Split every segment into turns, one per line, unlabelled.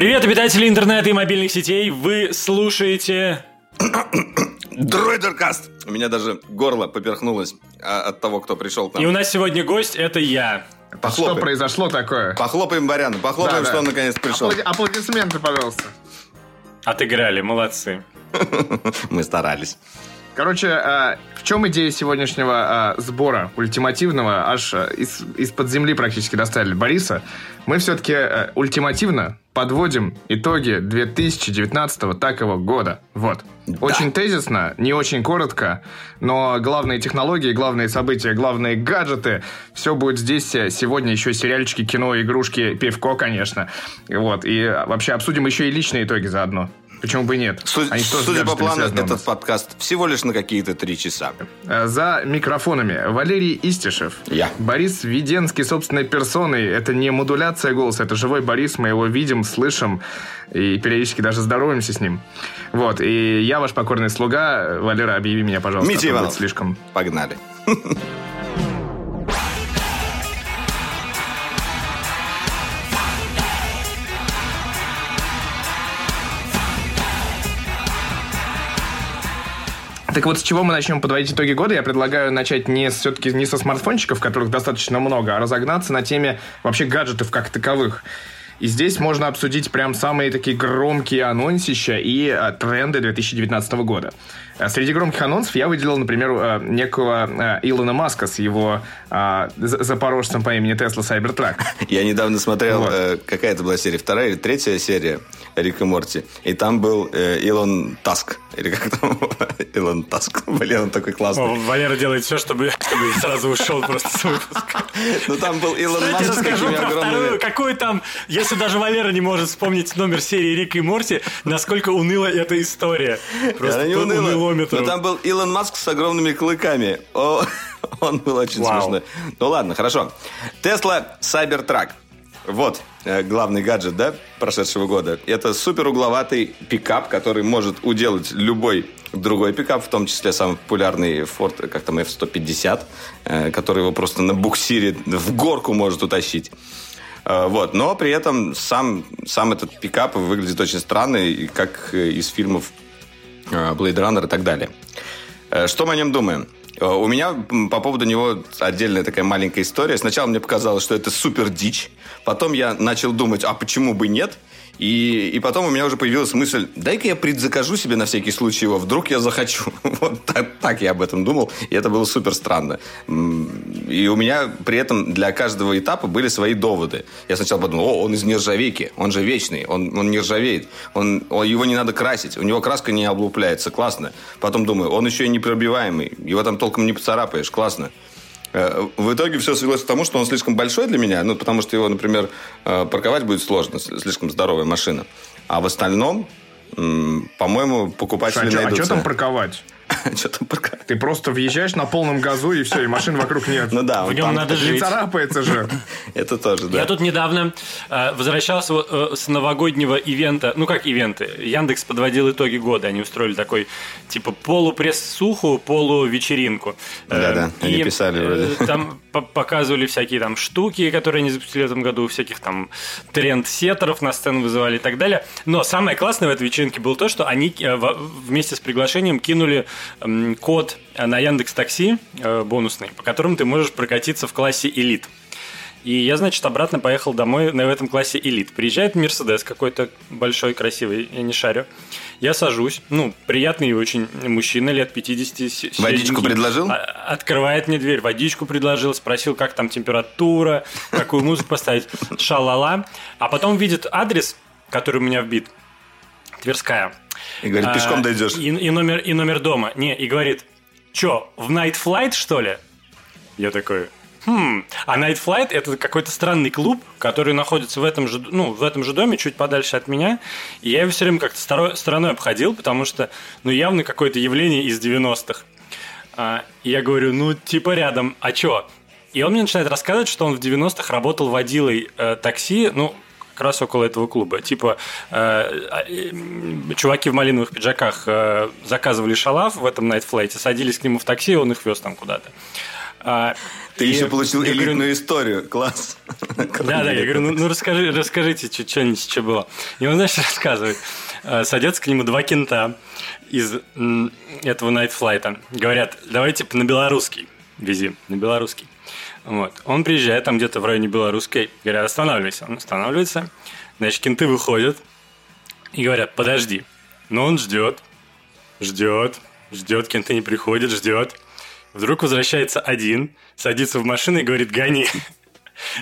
Привет, обитатели интернета и мобильных сетей. Вы слушаете...
Дроидеркаст! У меня даже горло поперхнулось а, от того, кто пришел к
И у нас сегодня гость, это я.
Что
Похлопаем.
произошло такое?
Похлопаем Баряну, похлопаем,
Да,
что
да.
он наконец пришел.
Апла- Аплодисменты, пожалуйста.
Отыграли, молодцы.
Мы старались.
Короче, а, в чем идея сегодняшнего а, сбора ультимативного, аж а, из, из-под земли практически достали Бориса? Мы все-таки а, ультимативно подводим итоги 2019 такого года. Вот. Очень тезисно, не очень коротко, но главные технологии, главные события, главные гаджеты, все будет здесь э, сегодня еще сериальчики, кино, игрушки, пивко, конечно. Вот. И а, вообще обсудим еще и личные итоги заодно. Почему бы и нет?
Су-
Они
Судя по плану, этот подкаст всего лишь на какие-то три часа.
Э, За микрофонами Валерий Истишев.
Я.
Борис Веденский собственной персоной. Это не модуляция голоса, это живой Борис. Мы его видим, слышим и периодически даже здороваемся с ним. Вот. И я ваш покорный слуга. Валера, объяви меня, пожалуйста.
Митя
а будет
Иванов.
слишком.
Погнали.
Так вот, с чего мы начнем подводить итоги года? Я предлагаю начать не все-таки не со смартфончиков, которых достаточно много, а разогнаться на теме вообще гаджетов как таковых. И здесь можно обсудить прям самые такие громкие анонсища и а, тренды 2019 года. А Среди громких анонсов я выделил, например, а, некого а, Илона Маска с его за- запорожцем по имени Тесла Cybertruck.
Я недавно смотрел,
Вот.
э, какая это была серия, вторая или третья серия Рик и Морти. И там был э, Илон Таск. Или как там? Илон Таск. Блин, он такой
О,
классный.
Валера делает все, чтобы, чтобы сразу ушел просто с выпуска.
Ну там был Илон Маск с
расскажу про вторую. Какой там, если даже Валера не может вспомнить номер серии Рика и Морти, насколько уныла эта история. Просто
уныла.
Унылометру.
Но там был Илон Маск с огромными клыками. О, он был очень
Вау.
смешной. Ну ладно, хорошо. Тесла Cybertruck. Вот э, главный гаджет, да, прошедшего года. Это супер угловатый пикап, который может уделать любой другой пикап, в том числе самый популярный Ford, как там, F-150, э, который его просто на буксире в горку может утащить. Э, Вот. Но при этом сам, сам этот пикап выглядит очень странно, и как из фильмов Blade Runner и так далее. Э, Что мы о нем думаем? Э, У меня по поводу него отдельная такая маленькая история. Сначала мне показалось, что это супер дичь. Потом я начал думать, а почему бы нет? И, и потом у меня уже появилась мысль, дай-ка я предзакажу себе на всякий случай его, вдруг я захочу. Вот так, так я об этом думал, и это было супер странно. И у меня при этом для каждого этапа были свои доводы. Я сначала подумал, о, он из нержавейки, он же вечный, он, он не ржавеет, он, он- его не надо красить, у него краска не облупляется, классно. Потом думаю, он еще и непробиваемый, его там толком не поцарапаешь, классно. Э, В итоге все свелось к тому, что он слишком большой для меня, ну, потому что его, например, э, парковать будет сложно, слишком здоровая машина. А в остальном, по-моему, покупатели
А что
найдутся.
там парковать?
Там парковать?
Ты просто въезжаешь на полном газу, и все, и машин вокруг нет.
Ну да,
В нем надо
Не
жить.
царапается же.
это тоже, да.
Я тут недавно э, возвращался э, с новогоднего ивента. Ну, как ивенты? Яндекс подводил итоги года. Они устроили такой, типа, полупресс-суху, полувечеринку. Э,
Да-да, они писали вроде.
Там по- показывали всякие там штуки, которые они запустили в этом году, всяких там тренд-сеттеров на сцену вызывали и так далее. Но самое классное в этой вечеринке было то, что они вместе с приглашением кинули код на Яндекс Такси э, бонусный, по которому ты можешь прокатиться в классе элит. И я, значит, обратно поехал домой на этом классе элит. Приезжает Мерседес какой-то большой, красивый, я не шарю. Я сажусь, ну, приятный очень мужчина лет 50. с-
Водичку предложил?
А- Открывает мне дверь, водичку предложил, спросил, как там температура, какую музыку поставить, шалала. А потом видит адрес, который у меня вбит, Тверская.
И говорит, пешком
А,
дойдешь.
И, и номер, и номер дома. Не, и говорит, чё, в Night Flight, что ли? Я такой, хм. А Night Flight это какой-то странный клуб, который находится в этом же, ну, в этом же доме, чуть подальше от меня. И я его все время как-то старо- стороной обходил, потому что, ну, явно какое-то явление из 90-х. А, я говорю, ну, типа рядом, а чё? И он мне начинает рассказывать, что он в 90-х работал водилой э, такси, ну, как раз около этого клуба. Типа, э, а, чуваки в малиновых пиджаках э, заказывали шалав в этом найтфлейте, садились к нему в такси, и он их вез там куда-то. А,
Ты
и
еще получил
я говорю,
элитную историю. Класс.
Да, да, я говорю, ну, ну расскажи, расскажите что-нибудь, что было. И он, знаешь, рассказывает. Э, Садятся к нему два кента из этого найтфлайта. Говорят, давай типа на белорусский вези, на белорусский. Вот. Он приезжает там где-то в районе белорусской, говорят, останавливайся. Он останавливается, значит, кенты выходят и говорят, подожди. Но он ждет, ждет, ждет, кенты не приходят, ждет. Вдруг возвращается один, садится в машину и говорит, гони.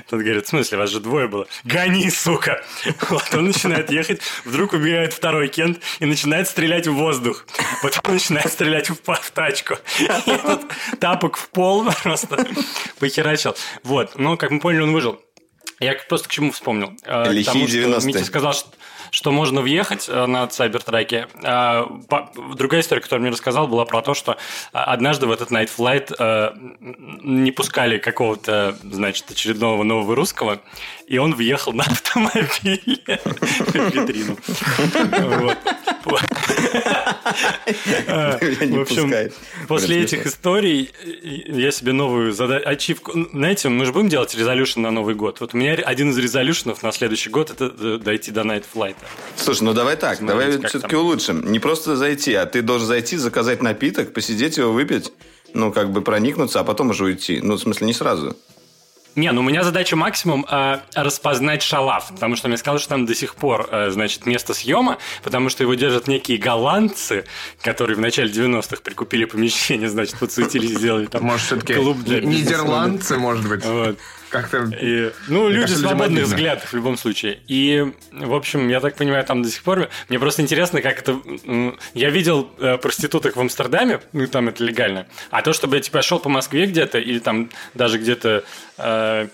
Тот говорит, в смысле, вас же двое было. Гони, сука! Вот он начинает ехать, вдруг убегает второй Кент и начинает стрелять в воздух. Потом начинает стрелять в, в тачку. И этот тапок в пол просто похерачил. Вот, но, как мы поняли, он выжил. Я просто к чему вспомнил. Э,
Лихие
потому что
90-е.
Митя сказал, что что можно въехать э, на Сайбертраке. По- Другая история, которую мне рассказал, была про то, что а, однажды в этот Night Flight э, не пускали какого-то, значит, очередного нового русского, и он въехал на автомобиле в витрину.
Не
В общем, после этих историй э, я себе новую. Ачивку... Знаете, мы же будем делать резолюшн на Новый год. Вот у меня один из резолюшнов на следующий год – это э, дойти до Flight.
Слушай, ну давай так, давай все-таки улучшим. Не просто зайти, а ты должен зайти, заказать напиток, посидеть его, выпить, ну, как бы проникнуться, а потом уже уйти. Ну, в смысле, не сразу.
Не, ну у меня задача максимум э, распознать шалав, потому что мне сказали, что там до сих пор, э, значит, место съема, потому что его держат некие голландцы, которые в начале 90-х прикупили помещение, значит, подсуетились, сделали там
Может, все-таки
клуб для
нидерландцы, может быть.
Вот.
Как-то...
И, ну, люди
кажется,
свободных взглядов в любом случае. И, в общем, я так понимаю, там до сих пор... Мне просто интересно, как это... Я видел э, проституток в Амстердаме, ну, там это легально. А то, чтобы я, типа, шел по Москве где-то, или там даже где-то э,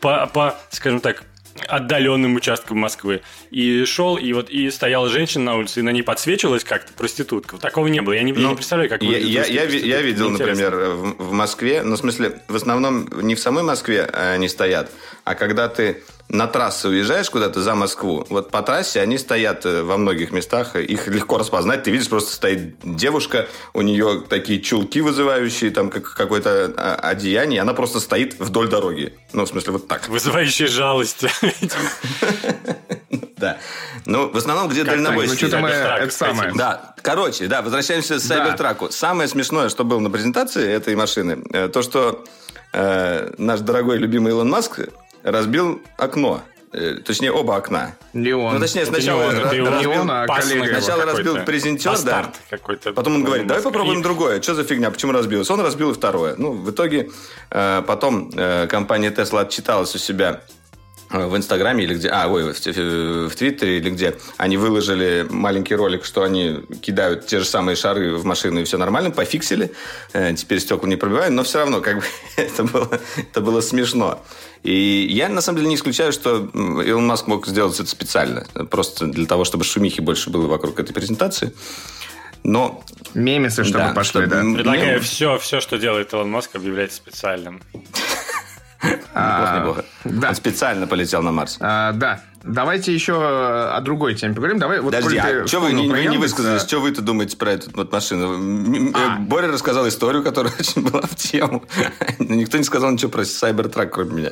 по, по, скажем так, отдаленным участкам Москвы. И шел, и вот и стояла женщина на улице, и на ней подсвечивалась как-то проститутка. Такого не было. Я не, я не представляю, как
Ну, Я, я, я, я видел, например, в, в Москве, ну, в смысле, в основном не в самой Москве они стоят, а когда ты на трассу уезжаешь куда-то за Москву, вот по трассе они стоят э, во многих местах, их легко распознать. Ты видишь, просто стоит девушка, у нее такие чулки вызывающие, там как, какое-то а, одеяние, и она просто стоит вдоль дороги. Ну, в смысле, вот так.
Вызывающая жалость.
Да. Ну, в основном, где
так? Ну,
дальнобойщики.
что-то мы... Это самое.
Да, короче, да, возвращаемся к. Сайбертраку. Самое смешное, что было на презентации этой машины, э, то, что э, наш дорогой любимый Илон Маск разбил окно. Э, точнее, оба окна.
Не он.
Ну, точнее,
Это
сначала
не он, это
не
разбил-
он, а
пасынок
коллега его
Сначала разбил презентер, да.
Бастард какой-то.
Потом он говорит, давай
Москвы.
попробуем другое. Что за фигня? Почему разбилось? Он разбил и второе. Ну, в итоге э, потом э, компания Tesla отчиталась у себя в Инстаграме или где, а, ой, в, в- в Твиттере или где, они выложили маленький ролик, что они кидают те же самые шары в машину и все нормально, пофиксили, Э, теперь стекла не пробивают, но все равно как бы это было, это было смешно. И я на самом деле не исключаю, что Илон Маск мог сделать это специально, просто для того, чтобы шумихи больше было вокруг этой презентации. Но
Мемесы, чтобы
Да,
пошли,
чтобы-
да.
Предлагаю
Мне-
все, все, что делает Илон Маск, объявлять специальным.
Неплохо, неплохо.
да.
Он специально полетел на Марс.
А, да. Давайте еще о другой теме поговорим. Давай, вот
Подожди, а что вы не, вы не высказались?
а,
Что вы-то думаете про эту вот машину? М,
А.
э, Боря рассказал историю, которая очень была в тему. Никто не сказал ничего про Cybertruck, кроме меня.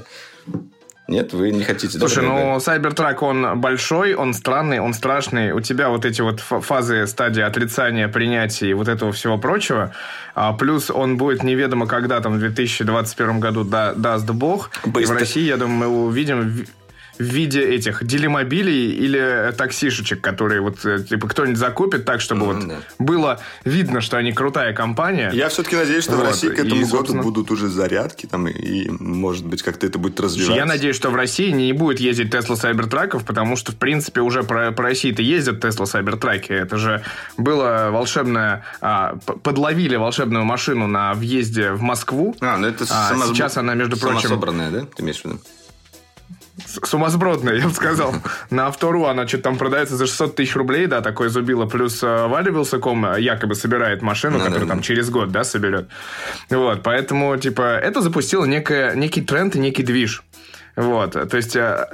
Нет, вы не хотите.
Слушай,
Добрый
ну, Cybertruck, он большой, он странный, он страшный. У тебя вот эти вот фа- фазы, стадии отрицания, принятия и вот этого всего прочего. А, плюс он будет неведомо когда, там, в 2021 году да, даст бог. И
Быстро.
в России, я думаю, мы увидим в- в виде этих делимобилей или таксишечек, которые вот, э, типа, кто-нибудь закупит так, чтобы
Мгм,
вот
да.
было видно, что они крутая компания.
Я все-таки надеюсь, что в
Вот,
России к этому
и,
году
собственно-
будут уже зарядки, там, и, может быть, как-то это будет развиваться.
Я надеюсь, что в России не будет ездить Тесла Сайбертраков, потому что, в принципе, уже про, по России-то ездят Тесла Сайбертраки. Это же было волшебное... а, подловили волшебную машину на въезде в Москву.
А, ну это
А,
сама-
сейчас она, между прочим-
самособранная, да? Ты имеешь в виду?
Сумасбродная, я бы сказал. На Автору она что-то там продается за 600 тысяч рублей, да, такое зубило. Плюс э, Валя Вилсаком э, якобы собирает машину,
Ну,
которую
да,
там
да.
через год, да, соберет. Вот, поэтому, типа, это запустило некое, некий тренд и некий движ. Вот, то есть э,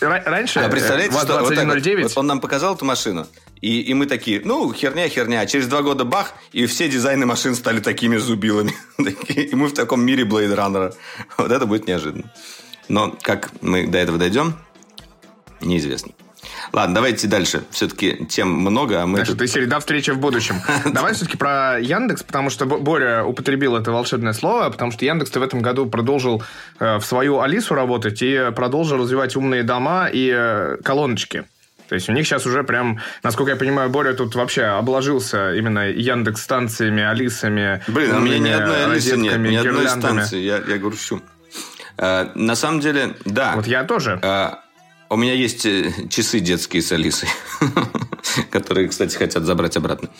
ра- раньше
А представляете,
э,
что вот так вот,
ВАЗ-2109...
вот он нам показал эту машину, И, и мы такие, ну, херня, херня. А через два года бах, и все дизайны машин стали такими зубилами. и мы в таком мире Blade Runner. Вот это будет неожиданно. Но как мы до этого дойдем, неизвестно. Ладно, давайте дальше. Все-таки тем много, а мы...
Значит, тут... ты серия встреча в будущем. Давай все-таки про Яндекс, потому что Боря употребил это волшебное слово, потому что Яндекс в этом году продолжил э, в свою Алису работать и продолжил развивать умные дома и э, колоночки. То есть у них сейчас уже прям, насколько я понимаю, Боря тут вообще обложился именно Яндекс станциями, Алисами.
Блин, а у меня ни одной Алисы нет, ни одной станции, я, я грущу. А, на самом деле, да.
Вот я тоже.
А, у меня есть э, часы детские с Алисой, которые, кстати, хотят забрать обратно.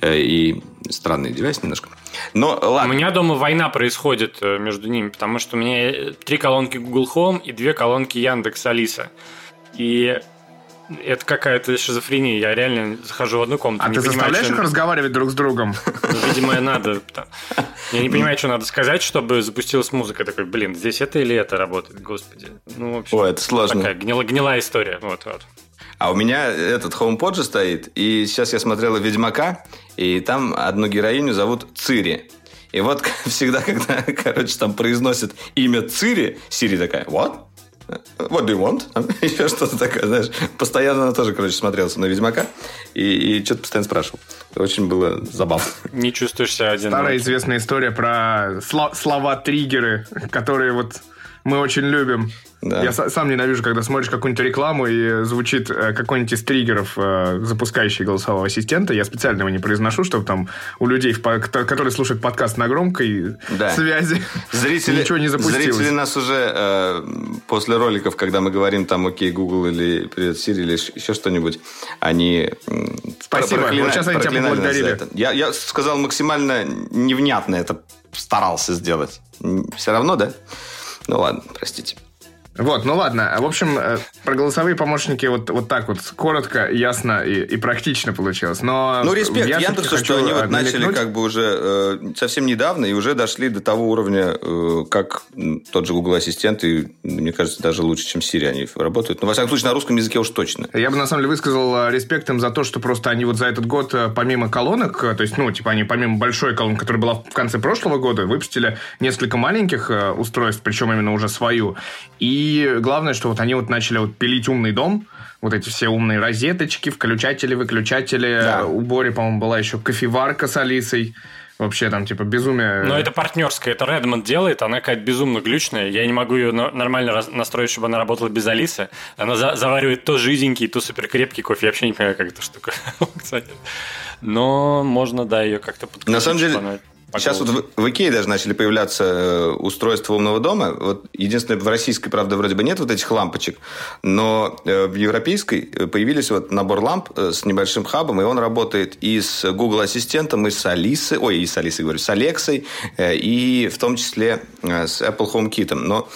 Э, и странный девайс немножко. Но ладно.
У меня дома война происходит э, между ними, потому что у меня три колонки Google Home и две колонки Яндекс Алиса. И это какая-то шизофрения. Я реально захожу в одну комнату.
А ты понимаю, заставляешь их разговаривать друг с другом?
Ну, видимо, надо. Я не понимаю, что надо сказать, чтобы запустилась музыка. Такой, блин, здесь это или это работает, господи. Ну, в общем,
О, это сложно.
Такая гнила, гнилая история. Вот, вот.
А у меня этот HomePod же стоит, и сейчас я смотрела «Ведьмака», и там одну героиню зовут Цири. И вот всегда, когда, короче, там произносят имя Цири, Сири такая, what? What do you want? Еще что-то такое, знаешь. Постоянно она тоже, короче, смотрелся на Ведьмака и, и что-то постоянно спрашивал. Очень было забавно.
Не чувствуешь себя один.
Старая известная история про слова-триггеры, которые вот мы очень любим. Да. Я сам ненавижу, когда смотришь какую-нибудь рекламу и звучит э, какой-нибудь из триггеров, э, запускающий голосового ассистента. Я специально его не произношу, чтобы там у людей, которые слушают подкаст на громкой да. связи,
зрители, ничего не запустилось. Зрители нас уже э, после роликов, когда мы говорим там «Окей, Google» или «Привет, Siri» или еще что-нибудь, они
Спасибо. Вот сейчас они тебя поблагодарили.
Я, я сказал максимально невнятно это старался сделать. Все равно, да? Ну ладно, простите.
Вот, ну ладно. В общем, э, про голосовые помощники вот, вот так вот коротко, ясно и, и практично получилось. Но
ну, респект я Яндексу, что они вот начали как бы уже э, совсем недавно и уже дошли до того уровня, э, как тот же Google Ассистент, и, мне кажется, даже лучше, чем Siri они работают. Но, во всяком случае, на русском языке уж точно.
Я бы, на самом деле, высказал э, респект им за то, что просто они вот за этот год, э, помимо колонок, то есть, ну, типа, они помимо большой колонки, которая была в конце прошлого года, выпустили несколько маленьких устройств, причем именно уже свою. И и главное, что вот они вот начали вот пилить умный дом, вот эти все умные розеточки, включатели, выключатели. Да. У Бори, по-моему, была еще кофеварка с Алисой. Вообще там типа безумие.
Но это партнерская, это Redmond делает, она какая-то безумно глючная. Я не могу ее нормально настроить, чтобы она работала без Алисы. Она за заваривает то жиденький, то суперкрепкий кофе. Я вообще не понимаю, как эта штука Но можно, да, ее как-то подключить.
На самом деле, Сейчас вот в, в Икее даже начали появляться э, устройства умного дома. Вот единственное, в российской, правда, вроде бы нет вот этих лампочек, но э, в европейской э, появились вот набор ламп с небольшим хабом, и он работает и с Google Ассистентом, и с Алисой, ой, и с Алисой, говорю, с Алексой, и в том числе с Apple HomeKit. Но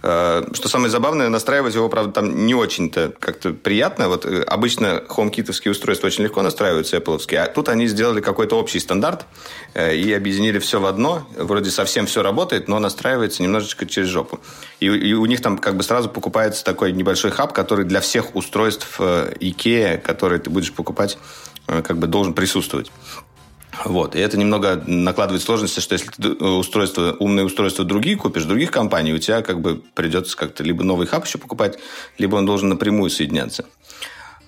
что самое забавное, настраивать его, правда, там не очень-то как-то приятно. Вот э, обычно хоумкитовские устройства очень легко настраиваются, Apple, а тут они сделали какой-то общий стандарт э, и объединили все в одно. Вроде совсем все работает, но настраивается немножечко через жопу. И, и у них там как бы сразу покупается такой небольшой хаб, который для всех устройств IKEA, которые ты будешь покупать, как бы должен присутствовать. Вот. И это немного накладывает сложности, что если ты устройство, умные устройства другие купишь, других компаний, у тебя как бы придется как-то либо новый хаб еще покупать, либо он должен напрямую соединяться.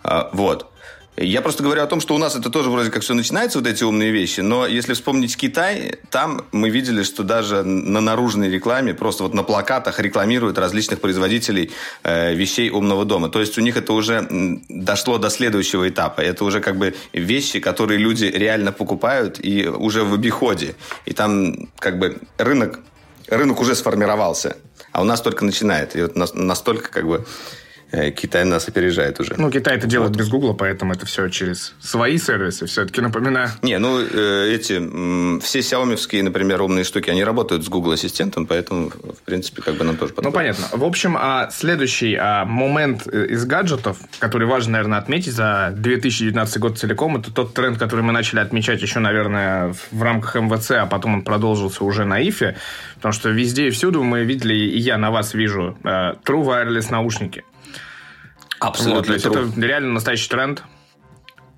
А, вот. Я просто говорю о том, что у нас это тоже вроде как все начинается, вот эти умные вещи, но если вспомнить Китай, там мы видели, что даже на наружной рекламе, просто вот на плакатах рекламируют различных производителей э, вещей умного дома. То есть у них это уже дошло до следующего этапа. Это уже как бы вещи, которые люди реально покупают и уже в обиходе. И там как бы рынок, рынок уже сформировался, а у нас только начинает. И вот настолько как бы Китай нас опережает уже.
Ну, Китай это делает вот. без Гугла, поэтому это все через свои сервисы. Все-таки напоминаю.
Не, ну, э, эти, все Xiaomi, например, умные штуки, они работают с Google Ассистентом, поэтому, в принципе, как бы нам тоже
подходит. Ну, понятно. В общем, а следующий а, момент э, из гаджетов, который важно, наверное, отметить за 2019 год целиком, это тот тренд, который мы начали отмечать еще, наверное, в рамках МВЦ, а потом он продолжился уже на ИФе, потому что везде и всюду мы видели, и я на вас вижу, True Wireless наушники.
Абсолютно. Вот,
то есть это реально настоящий тренд.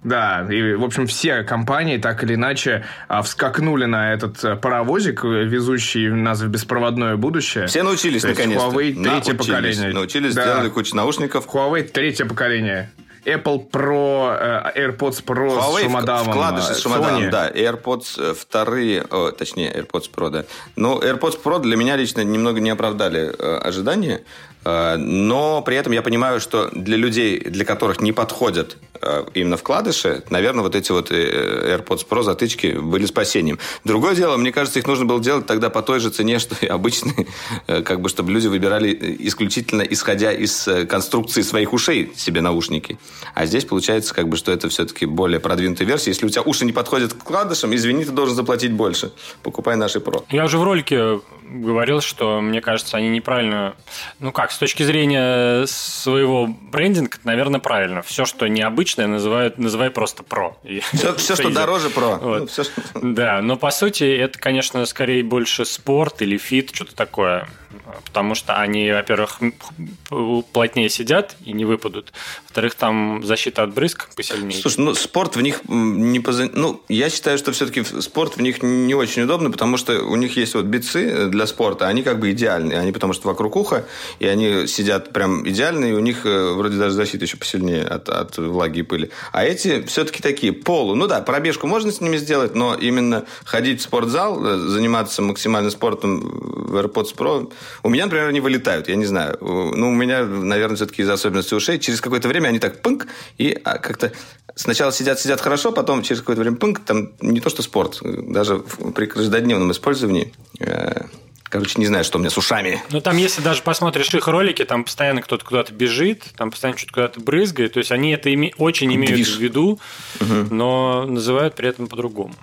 Да, и, в общем, все компании так или иначе а, вскакнули на этот э, паровозик, э, везущий нас в беспроводное будущее.
Все научились, наконец-то.
Huawei третье поколение.
Научились, да. сделали кучу наушников.
Huawei третье поколение. Apple Pro, э, AirPods Pro
Huawei
с шумодавом.
Вкладыши с шумодавом, да. AirPods вторые, о, точнее, AirPods Pro, да. Но AirPods Pro для меня лично немного не оправдали э, ожидания. Э, но при этом я понимаю, что для людей, для которых не подходят э, именно вкладыши, наверное, вот эти вот э, AirPods Pro затычки были спасением. Другое дело, мне кажется, их нужно было делать тогда по той же цене, что и обычные, как бы, чтобы люди выбирали исключительно исходя из конструкции своих ушей себе наушники. А здесь получается, как бы, что это все-таки более продвинутая версия. Если у тебя уши не подходят к вкладышам, извини, ты должен заплатить больше. Покупай наши Pro.
Я уже в ролике говорил, что, мне кажется, они неправильно... Ну как, с точки зрения своего брендинга, наверное, правильно. Все, что необычное, называют, называй просто Pro.
Все, все что дороже Pro.
Вот. Ну, все, что... Да, но по сути это, конечно, скорее больше спорт или Fit, что-то такое потому что они, во-первых, плотнее сидят и не выпадут. Во-вторых, там защита от брызг посильнее.
Слушай, ну спорт в них не поза... Ну, я считаю, что все-таки спорт в них не очень удобно, потому что у них есть вот битсы для спорта, они как бы идеальные. Они потому что вокруг уха, и они сидят прям идеально, и у них э, вроде даже защита еще посильнее от, от влаги и пыли. А эти все-таки такие полу. Ну да, пробежку можно с ними сделать, но именно ходить в спортзал, э, заниматься максимально спортом в AirPods Pro у меня, например, они вылетают, я не знаю. Ну, у меня, наверное, все-таки из-за особенностей ушей. Через какое-то время они так пынк, и а, как-то сначала сидят-сидят хорошо, потом через какое-то время пынк, там не то что спорт, даже при каждодневном использовании э, Короче, не знаю, что у меня с ушами.
Ну, там, если даже посмотришь их ролики, там постоянно кто-то куда-то бежит, там постоянно что-то куда-то брызгает. То есть, они это име... очень имеют Движ. в виду, угу. но называют при этом по-другому.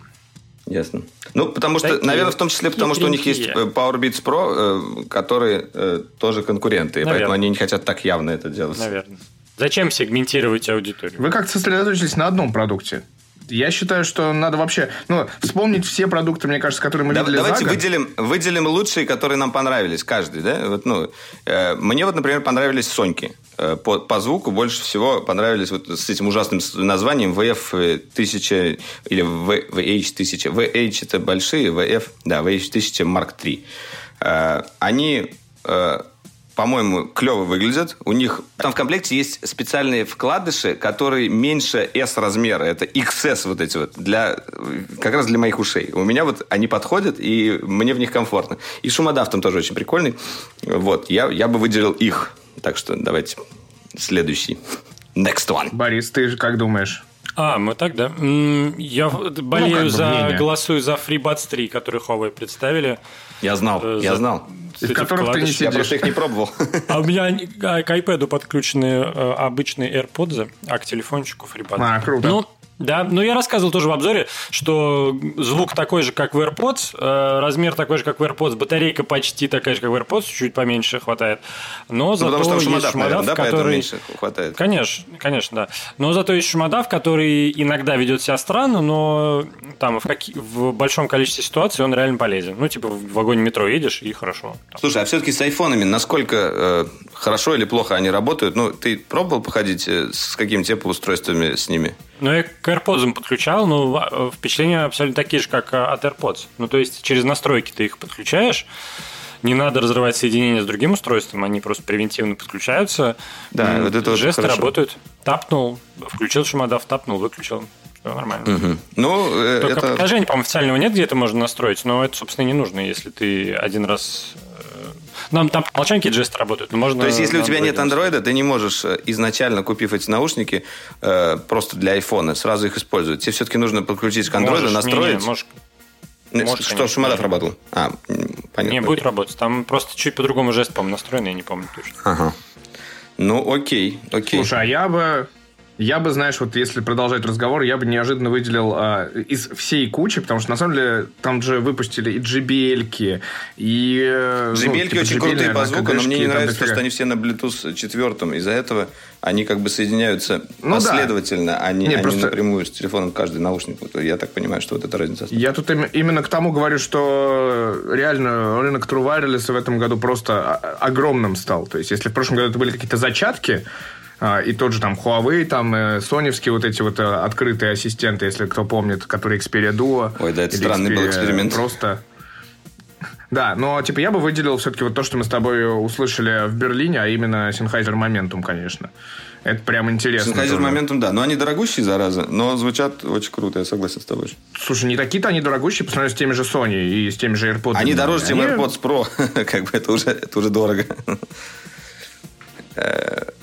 Ясно. Ну, потому что, Такие наверное, в том числе потому, что у них есть э, PowerBeats Pro, э, которые э, тоже конкуренты, наверное. поэтому они не хотят так явно это делать.
Наверное. Зачем сегментировать аудиторию?
Вы как-то сосредоточились на одном продукте. Я считаю, что надо вообще ну, вспомнить все продукты, мне кажется, которые мы да, видели
Давайте
за год.
выделим, выделим лучшие, которые нам понравились, каждый. Да? Вот, ну, э, мне вот, например, понравились Соньки. Э, по, по звуку больше всего понравились вот с этим ужасным названием VF1000 или VH1000. VH это большие, VF, да, VH1000 Mark III. Э, они э, по-моему, клево выглядят. У них там в комплекте есть специальные вкладыши, которые меньше S размера. Это XS вот эти вот. Для, как раз для моих ушей. У меня вот они подходят, и мне в них комфортно. И шумодав там тоже очень прикольный. Вот. Я, я бы выделил их. Так что давайте следующий. Next one.
Борис, ты же как думаешь?
А, мы так, да? Я болею ну, как бы за... Мнение. Голосую за FreeBuds 3, который Huawei представили.
Я знал, э, я знал.
Из которых ты не сидишь. Я
просто их не пробовал.
А у меня к iPad подключены э, обычные AirPods, а к телефончику FreeBuds.
А, круто.
Ну, да, но я рассказывал тоже в обзоре, что звук такой же, как в AirPods, э, размер такой же, как в AirPods, батарейка почти такая же, как в AirPods, чуть поменьше хватает. Но ну, зато потому что есть шумодав, шумодав наверное, который... Да, меньше
хватает.
Конечно, конечно, да. Но зато есть шумодав, который иногда ведет себя странно, но там в, каки... в большом количестве ситуаций он реально полезен. Ну, типа в вагоне метро едешь, и хорошо.
Слушай, а все-таки с айфонами насколько э, хорошо или плохо они работают? Ну, ты пробовал походить э, с какими-то устройствами с ними?
Ну, я к AirPods подключал, но э, впечатления абсолютно такие же, как э, от AirPods. Ну, то есть через настройки ты их подключаешь, не надо разрывать соединение с другим устройством, они просто превентивно подключаются.
Да, вот это
Жесты работают. Тапнул, включил шумодав, тапнул, выключил. Все нормально.
Угу. Ну,
э, Только это... приложения, по-моему, официального нет, где это можно настроить, но это, собственно, не нужно, если ты один раз нам там молчанки жесты работают. Но можно
То есть, если у тебя нет андроида, ты не можешь э, изначально, купив эти наушники, э, просто для айфона, сразу их использовать. Тебе все-таки нужно подключить к андроиду, настроить. Не, не, можешь Может, что, шумодав работал? А,
понятно. Не, будет работать. Там просто чуть по-другому жест, по-моему, настроен, я не помню точно.
Ага. Ну, окей, окей.
Слушай, а я бы я бы, знаешь, вот если продолжать разговор, я бы неожиданно выделил а, из всей кучи, потому что на самом деле там же выпустили и JBL, и...
JBL ну, типа, очень крутые по звуку, но мне не нравится, что они все на Bluetooth 4. Из-за этого они как бы соединяются ну, последовательно, да. а не, не они просто... напрямую с телефоном каждый наушник. Вот я так понимаю, что вот эта разница.
Я тут именно к тому говорю, что реально рынок True Wireless в этом году просто огромным стал. То есть, если в прошлом году это были какие-то зачатки, А, и тот же там Huawei, там э, соневские вот эти вот э, открытые ассистенты, если кто помнит, которые Xperia Duo.
Ой, да, это странный был эксперимент.
Просто. Да, но типа я бы выделил все-таки вот то, что мы с тобой услышали в Берлине, а именно Sennheiser Momentum, конечно. Это прям интересно.
Sennheiser Momentum, да. Но они дорогущие, зараза, но звучат очень круто, я согласен с тобой.
Слушай, не такие-то они дорогущие по сравнению с теми же Sony и с теми же AirPods.
Они дороже, чем они... AirPods Pro. как бы это уже, это уже дорого.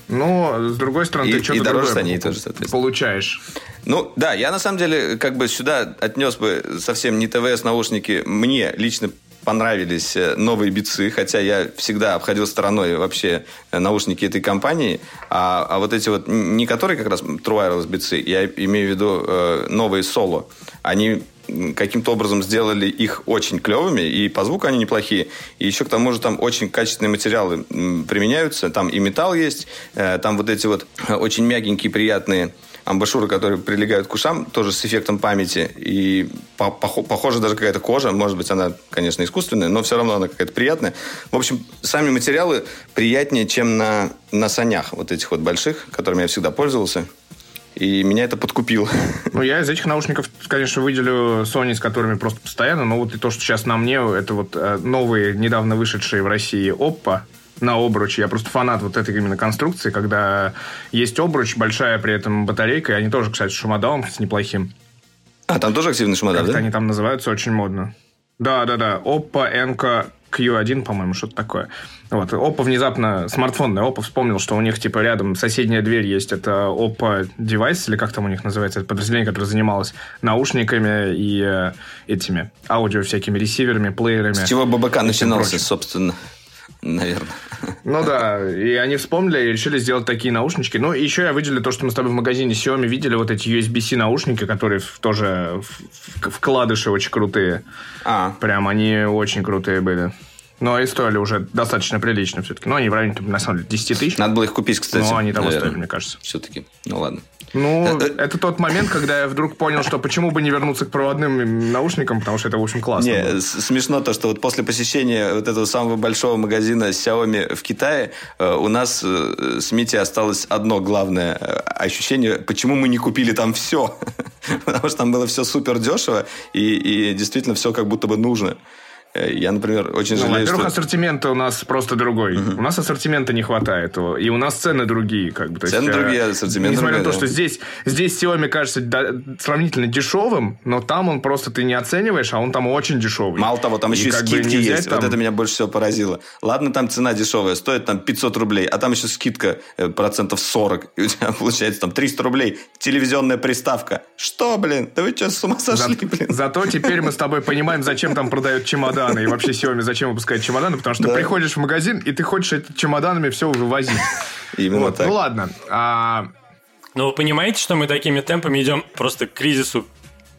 Но, с другой стороны,
и,
ты что-то
дороже они тоже,
получаешь.
Ну, да, я на самом деле как бы сюда отнес бы совсем не ТВС наушники. Мне лично понравились э, новые бицы, хотя я всегда обходил стороной вообще э, наушники этой компании, а, а вот эти вот, не которые как раз True Wireless бицы, я имею в виду э, новые соло, они каким-то образом сделали их очень клевыми, и по звуку они неплохие. И еще к тому же там очень качественные материалы применяются. Там и металл есть, э, там вот эти вот очень мягенькие, приятные амбашюры, которые прилегают к ушам, тоже с эффектом памяти. И по похоже даже какая-то кожа. Может быть, она, конечно, искусственная, но все равно она какая-то приятная. В общем, сами материалы приятнее, чем на, на санях вот этих вот больших, которыми я всегда пользовался. И меня это подкупило.
Ну, я из этих наушников, конечно, выделю Sony, с которыми просто постоянно. Но вот и то, что сейчас на мне, это вот э, новые, недавно вышедшие в России Oppo на обруч. Я просто фанат вот этой именно конструкции, когда есть обруч, большая при этом батарейка, и они тоже, кстати, шумодавом с неплохим.
А, там тоже активный шумодав, да?
они там называются, очень модно. Да, да, да. Oppo Enco Q1, по-моему, что-то такое. Вот. Oppo внезапно, смартфонный Oppo вспомнил, что у них, типа, рядом соседняя дверь есть. Это Oppo Device, или как там у них называется, это подразделение, которое занималось наушниками и э, этими аудио всякими ресиверами, плеерами. С
чего ББК начинался, собственно наверное.
Ну да, и они вспомнили и решили сделать такие наушнички. Ну, и еще я выделил то, что мы с тобой в магазине Xiaomi видели, вот эти USB-C наушники, которые тоже вкладыши очень крутые. А. Прям они очень крутые были. Но и стоили уже достаточно прилично все-таки. Ну, они в районе, на самом деле, 10 тысяч.
Надо было их купить, кстати.
Но они того наверное. стоили, мне кажется.
Все-таки. Ну, ладно.
Ну, э, э, это тот момент, когда я вдруг понял, что почему бы не вернуться к проводным наушникам, потому что это, в общем, классно.
Не, было. смешно то, что вот после посещения вот этого самого большого магазина Xiaomi в Китае э, у нас с Мити осталось одно главное ощущение, почему мы не купили там все. Потому что там было все супер дешево и, и действительно все как будто бы нужно. Э, я, например, очень ну, жалею,
Во-первых,
что...
ассортимент у нас просто другой. Угу. У нас ассортимента не хватает. И у нас цены другие. Как бы.
То цены есть, другие, ассортимент
Несмотря
другой,
на то, да. что здесь, здесь Xiaomi кажется да, сравнительно дешевым, но там он просто ты не оцениваешь, а он там очень дешевый.
Мало того, там еще и скидки есть. Там... Вот это меня больше всего поразило. Ладно, там цена дешевая, стоит там 500 рублей, а там еще скидка э, процентов 40. И у тебя получается там 300 рублей. Телевизионная приставка. Что, блин? Да вы что, с ума сошли, За... блин?
Зато теперь мы с тобой понимаем, зачем там продают чемоданы и вообще Xiaomi зачем выпускать чемоданы, потому что да. ты приходишь в магазин, и ты хочешь это чемоданами все вывозить.
Именно вот. так.
Ну ладно. А...
Но вы понимаете, что мы такими темпами идем просто к кризису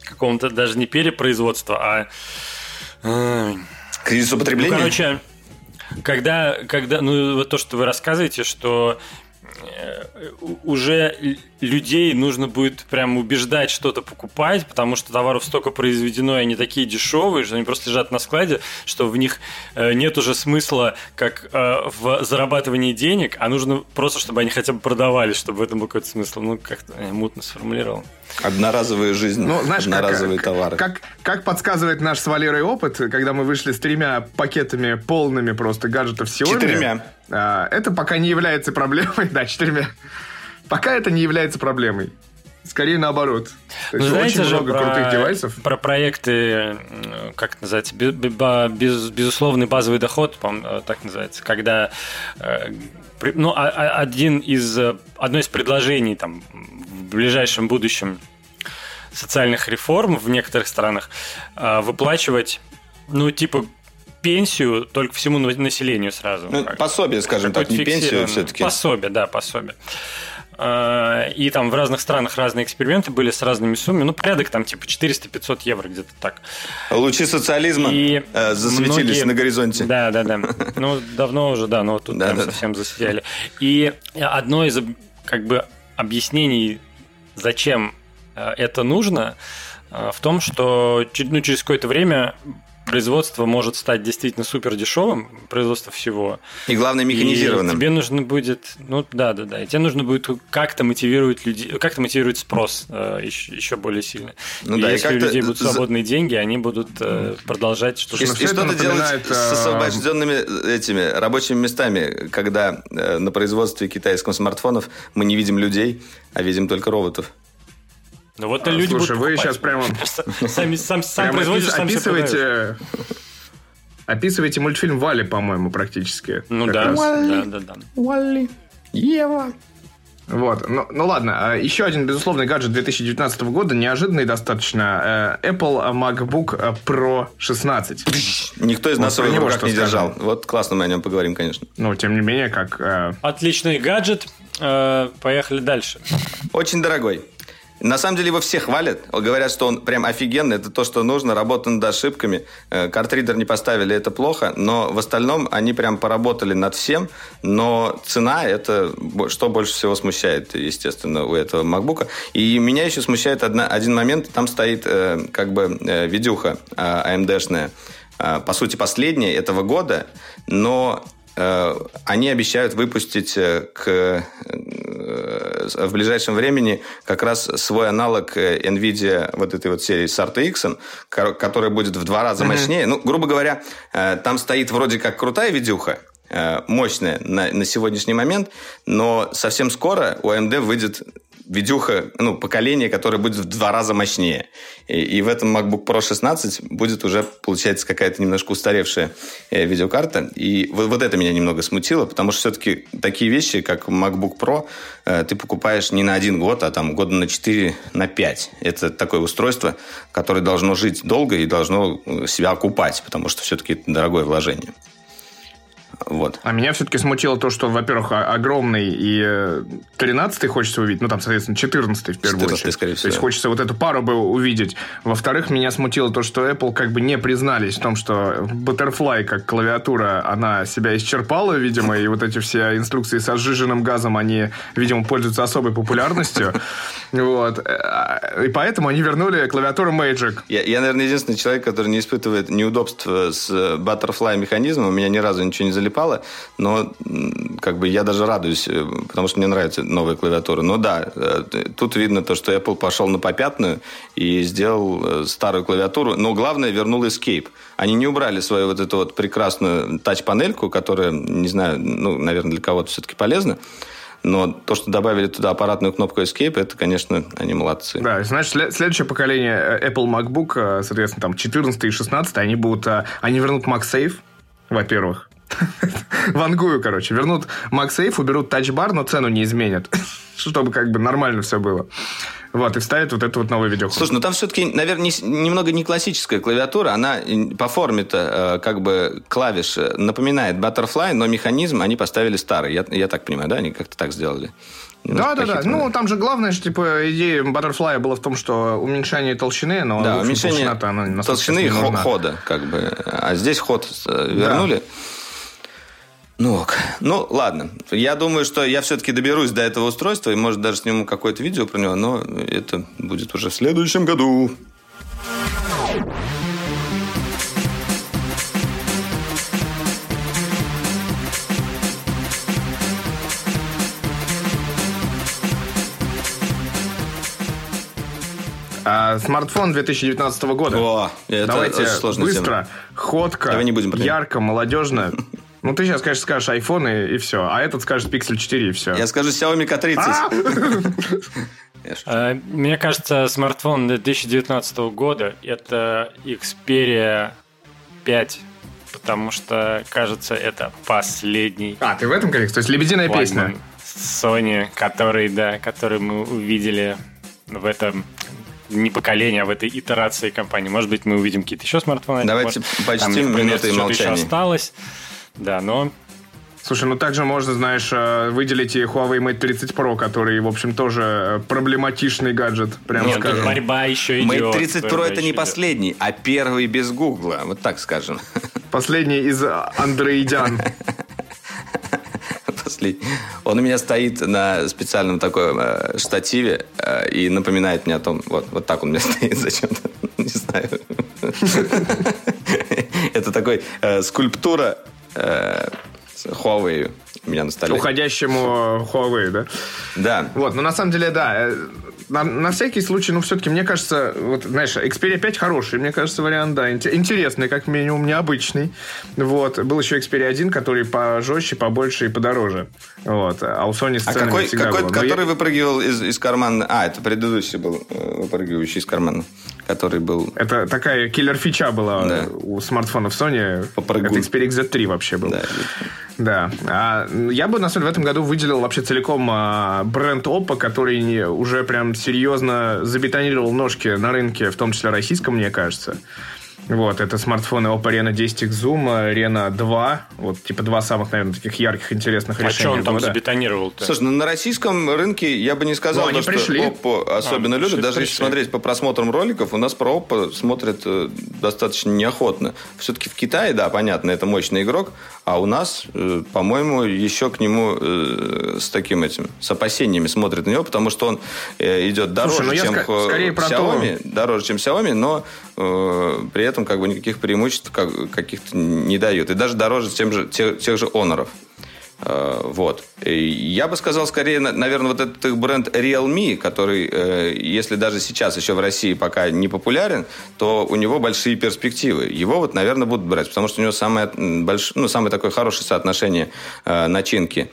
какого-то даже не перепроизводства,
а... Кризису потребления?
Ну, короче, когда, когда, ну, вот то, что вы рассказываете, что э, уже людей нужно будет прям убеждать что-то покупать, потому что товаров столько произведено, и они такие дешевые, что они просто лежат на складе, что в них э, нет уже смысла как э, в зарабатывании денег, а нужно просто, чтобы они хотя бы продавались, чтобы в этом был какой-то смысл. Ну, как-то мутно сформулировал.
Одноразовая жизнь, ну, знаешь, одноразовые
как,
товары.
Как, как подсказывает наш с Валерой опыт, когда мы вышли с тремя пакетами полными просто гаджетов Xiaomi.
Четырьмя.
Э, это пока не является проблемой. Да, четырьмя. Пока это не является проблемой. Скорее наоборот.
То ну, знаете очень много про, крутых девайсов. Про проекты, как это называется, без, безусловный базовый доход, э, так называется, когда э, ну, а, а, один из, одно из предложений там, ближайшем будущем социальных реформ в некоторых странах э, выплачивать, ну, типа, пенсию только всему населению сразу.
Ну, пособие, скажем так, не пенсию все-таки.
Пособие, да, пособие. Э, и там в разных странах разные эксперименты были с разными суммами. Ну, порядок там типа 400-500 евро где-то так.
Лучи социализма и э, засветились многие... на горизонте.
Да, да, да. Ну, давно уже, да, но тут да, прям да. совсем засветили. И одно из как бы объяснений, зачем э, это нужно, в том, что ну, через какое-то время производство может стать действительно супер дешевым, производство всего.
И главное, механизированным.
И тебе нужно будет, ну да, да, да, и тебе нужно будет как-то мотивировать людей, как-то мотивировать спрос э, еще, еще более сильно. Ну, и да, если и у людей будут свободные деньги, они будут э, продолжать
что-то... И, и что-то делать с э, освобожденными этими рабочими местами, когда э, на производстве китайских смартфонов мы не видим людей, а видим только роботов.
Ну вот а, люди
Слушай, вы сейчас прямо...
Сами, сам, сам производишь, сам
описываете... Описываете мультфильм Вали, по-моему, практически.
Ну да, да, да, да.
Валли, Ева. Вот, ну, ну ладно, а еще один безусловный гаджет 2019 года, неожиданный достаточно, э, Apple MacBook Pro 16.
Никто из нас его в руках не держал. Вот классно мы о нем поговорим, конечно.
Ну, тем не менее, как... Э,
Отличный гаджет, э, поехали дальше.
Очень дорогой. На самом деле его все хвалят. Говорят, что он прям офигенный. Это то, что нужно. Работа над ошибками. Э, картридер не поставили, это плохо. Но в остальном они прям поработали над всем. Но цена – это что больше всего смущает, естественно, у этого MacBook. И меня еще смущает одна, один момент. Там стоит э, как бы э, видюха AMD-шная. Э, по сути, последняя этого года. Но они обещают выпустить э, к, э, в ближайшем времени как раз свой аналог NVIDIA вот этой вот серии с RTX, которая будет в два раза мощнее. Ну, грубо говоря, там стоит вроде как крутая видюха, мощная на, на сегодняшний момент, но совсем скоро у AMD выйдет видюха, ну, поколение, которое будет в два раза мощнее. И, и в этом MacBook Pro 16 будет уже, получается, какая-то немножко устаревшая э, видеокарта. И вот, вот это меня немного смутило, потому что все-таки такие вещи, как MacBook Pro, э, ты покупаешь не на один год, а там года на 4, на 5. Это такое устройство, которое должно жить долго и должно себя окупать, потому что все-таки это дорогое вложение. Вот.
А меня все-таки смутило то, что, во-первых, огромный и 13-й э, хочется увидеть, ну, там, соответственно, 14-й в первую 14 очередь.
скорее всего.
То есть хочется вот эту пару бы увидеть. Во-вторых, меня смутило то, что Apple как бы не признались в том, что Butterfly, как клавиатура, она себя исчерпала, видимо, и вот эти все инструкции со сжиженным газом, они, видимо, пользуются особой популярностью. Вот. Э, и поэтому они вернули клавиатуру Magic.
Я, я, наверное, единственный человек, который не испытывает неудобств с Butterfly механизмом. У меня ни разу ничего не залипало залипало, но как бы я даже радуюсь, э, потому что мне нравится новая клавиатура. Но да, э, тут видно то, что Apple пошел на попятную и сделал э, старую клавиатуру, но главное вернул Escape. Они не убрали свою вот эту вот прекрасную тач-панельку, которая, не знаю, ну, наверное, для кого-то все-таки полезна. Но то, что добавили туда аппаратную кнопку Escape, это, конечно, они молодцы.
Да, значит, следующее поколение Apple MacBook, соответственно, там 14 и 16, они будут, они вернут MagSafe, во-первых. Вангую, короче. Вернут MagSafe, уберут тачбар, но цену не изменят. Чтобы как бы нормально все было. Вот, и вставит вот эту вот новую видео.
Слушай, ну там все-таки, наверное, не, немного не классическая клавиатура. Она по форме-то э, как бы клавиш напоминает Butterfly, но механизм они поставили старый. Я, я так понимаю, да? Они как-то так сделали.
Да, да, да. Ну, там же главное, что, типа, идея Butterfly была в том, что уменьшение толщины, но
да, уменьшение толщины и хода, как бы. А здесь ход э, вернули. Да. Ну ок. Ну, ладно. Я думаю, что я все-таки доберусь до этого устройства и, может, даже сниму какое-то видео про него, но это будет уже в следующем году.
А, смартфон 2019 года.
О, это
Давайте быстро,
тема.
ходка, Давай не будем ярко, молодежно. Ну, ты сейчас, конечно, скажешь iPhone и, и все. А этот скажет Pixel 4 и все.
Я скажу Xiaomi K30.
А, мне кажется, смартфон 2019 года это Xperia 5. Потому что, кажется, это последний.
А, ты в этом контексте? То есть лебединая песня.
Sony, который, да, который мы увидели в этом не поколение, а в этой итерации компании. Может быть, мы увидим какие-то еще смартфоны.
Давайте
Может,
почти минуты молчания.
еще осталось. Да, но
Слушай, ну также можно, знаешь, э, выделить и Huawei Mate 30 Pro, который, в общем, тоже э, проблематичный гаджет, прямо Нет, скажем.
борьба еще идет.
Mate 30 Pro это не идет. последний, а первый без Гугла, вот так скажем.
Последний из андроидян.
Последний. Он у меня стоит на специальном таком э, штативе э, и напоминает мне о том, вот, вот так он у меня стоит зачем-то, не знаю. Это такой э, скульптура э, Huawei у меня на столе.
Уходящему Huawei, да?
Да.
Вот, но на самом деле, да, э, на, на всякий случай, ну, все-таки, мне кажется, вот, знаешь, Xperia 5 хороший, мне кажется, вариант, да, интересный, как минимум, необычный. Вот. Был еще Xperia 1, который пожестче, побольше и подороже. Вот. А у Sony
А какой, какой было. который я... выпрыгивал из, из кармана? А, это предыдущий был, э, выпрыгивающий из кармана который был...
Это такая киллер-фича была да. у смартфонов Sony. Попрыгун. Это Xperia Z3 вообще был. Да. Да. А я бы, на самом деле, в этом году выделил вообще целиком а, бренд Oppo, который уже прям серьезно забетонировал ножки на рынке, в том числе российском, мне кажется. Вот, это смартфоны Oppo Reno 10X Zoom, Reno 2. Вот, типа, два самых, наверное, таких ярких, интересных а решения. А
что он там забетонировал-то?
Слушай, ну на российском рынке я бы не сказал, ну,
они
что
пришли.
Oppo особенно а, любят. Даже пришли. если смотреть по просмотрам роликов, у нас про Oppo смотрят э, достаточно неохотно. Все-таки в Китае, да, понятно, это мощный игрок, а у нас, э, по-моему, еще к нему э, с таким этим, с опасениями смотрят на него, потому что он идет дороже, Слушай, ну чем ск- скорее Xiaomi, то... дороже, чем Xiaomi, но при этом как бы никаких преимуществ как, каких-то не дает. И даже дороже тем же, тех, тех же Honor. Э, вот. Я бы сказал, скорее, наверное, вот этот их бренд Realme, который, э, если даже сейчас еще в России пока не популярен, то у него большие перспективы. Его вот, наверное, будут брать, потому что у него самое, больш... ну, самое такое хорошее соотношение э, начинки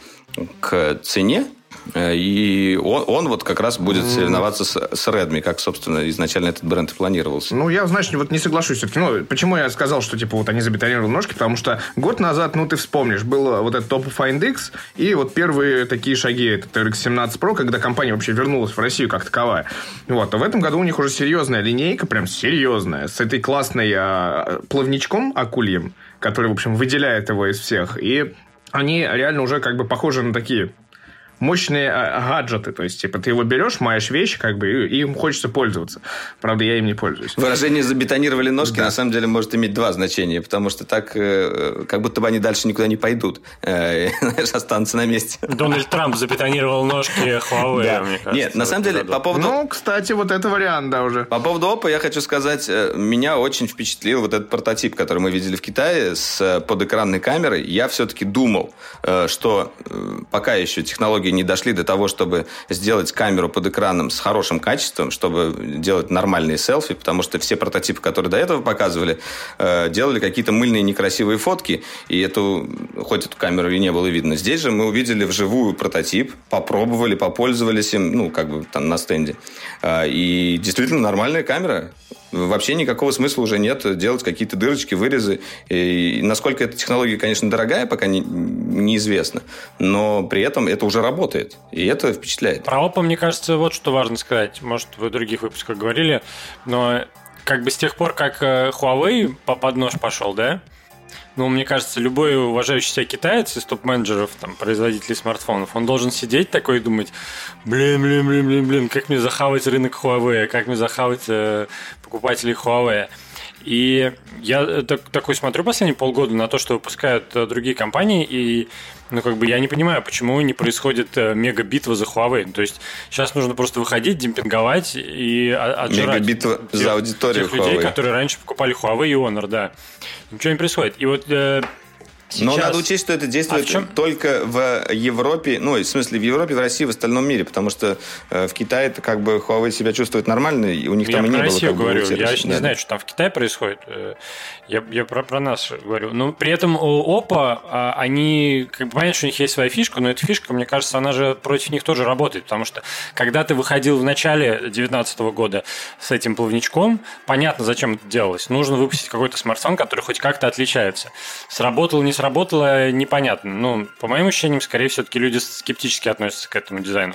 к цене. Э, и он, он вот как раз будет соревноваться с, с Redmi, как, собственно, изначально этот бренд и планировался.
Ну, я, знаешь, вот не соглашусь все-таки. Ну, почему я сказал, что, типа, вот они забетонировали ножки? Потому что год назад, ну, ты вспомнишь, был вот этот Top Find X, и вот первые такие шаги, это RX 17 Pro, когда компания вообще вернулась в Россию как таковая. Вот. А в этом году у них уже серьезная линейка, прям серьезная, с этой классной а, плавничком акульем, который, в общем, выделяет его из всех. И они реально уже как бы похожи на такие мощные а, гаджеты. То есть, типа, ты его берешь, маешь вещи, как бы, и им хочется пользоваться. Правда, я им не пользуюсь.
Выражение «забетонировали ножки» да. на самом деле может иметь два значения, потому что так, э, как будто бы они дальше никуда не пойдут. Э, знаешь, останутся на месте.
Дональд Трамп забетонировал ножки Huawei, да. мне кажется.
Нет, на самом деле, по поводу...
Ну, кстати, вот это вариант, да, уже.
По поводу Oppo я хочу сказать, э, меня очень впечатлил вот этот прототип, который мы видели в Китае с подэкранной камерой. Я все-таки думал, что пока еще технологии технологии не дошли до того, чтобы сделать камеру под экраном с хорошим качеством, чтобы делать нормальные селфи, потому что все прототипы, которые до этого показывали, э, делали какие-то мыльные некрасивые фотки, и эту, хоть эту камеру и не было видно. Здесь же мы увидели вживую прототип, попробовали, попользовались им, ну, как бы там на стенде. Э, и действительно нормальная камера вообще никакого смысла уже нет делать какие-то дырочки, вырезы. И насколько эта технология, конечно, дорогая, пока не, неизвестно, но при этом это уже работает, и это впечатляет.
Про Oppo, мне кажется, вот что важно сказать. Может, вы в других выпусках говорили, но как бы с тех пор, как э, Huawei под нож пошел, да, ну, мне кажется, любой уважающий себя китаец из топ-менеджеров, там, производителей смартфонов, он должен сидеть такой и думать, блин, блин, блин, блин, блин, как мне захавать рынок Huawei, как мне захавать э, покупателей Huawei. И я э, так, такой смотрю последние полгода на то, что выпускают э, другие компании, и ну, как бы я не понимаю, почему не происходит э, мега-битва за Huawei. То есть сейчас нужно просто выходить, демпинговать и отжирать.
Мега-битва за аудиторию
тех Huawei. людей, которые раньше покупали Huawei и Honor, да. Ничего не происходит. И вот
Сейчас... Но надо учесть, что это действует а в только в Европе, ну, в смысле, в Европе, в России, в остальном мире, потому что э, в Китае это как бы Huawei себя чувствует нормально, и у них
я
там и не
Россию
было.
говорю, я еще не знаю, что там в Китае происходит. Э, я, я про, про нас говорю. Но при этом у Oppo, а, они, как бы понятно, что у них есть своя фишка, но эта фишка, мне кажется, она же против них тоже работает, потому что когда ты выходил в начале 2019 года с этим плавничком, понятно, зачем это делалось. Нужно выпустить какой-то смартфон, который хоть как-то отличается. Сработал, не сработало, непонятно. Ну, по моим ощущениям, скорее все-таки люди скептически относятся к этому дизайну.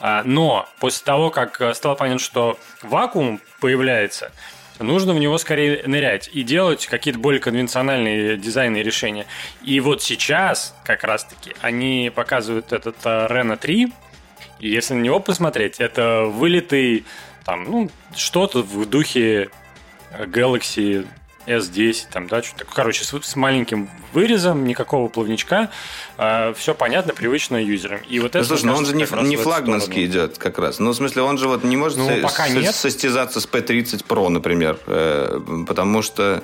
А, но после того, как стало понятно, что вакуум появляется, нужно в него скорее нырять и делать какие-то более конвенциональные дизайны и решения. И вот сейчас, как раз-таки, они показывают этот uh, Reno 3, и если на него посмотреть, это вылитый там, ну, что-то в духе Galaxy S10, там, да, что-то такое. Короче, с, с маленьким вырезом, никакого плавничка. Э, все понятно, привычно юзерам. И вот это,
Слушай, но он же не, не флагманский идет как раз. Ну, в смысле, он же вот не может ну,
пока нет.
состязаться с P30 Pro, например. Э, потому что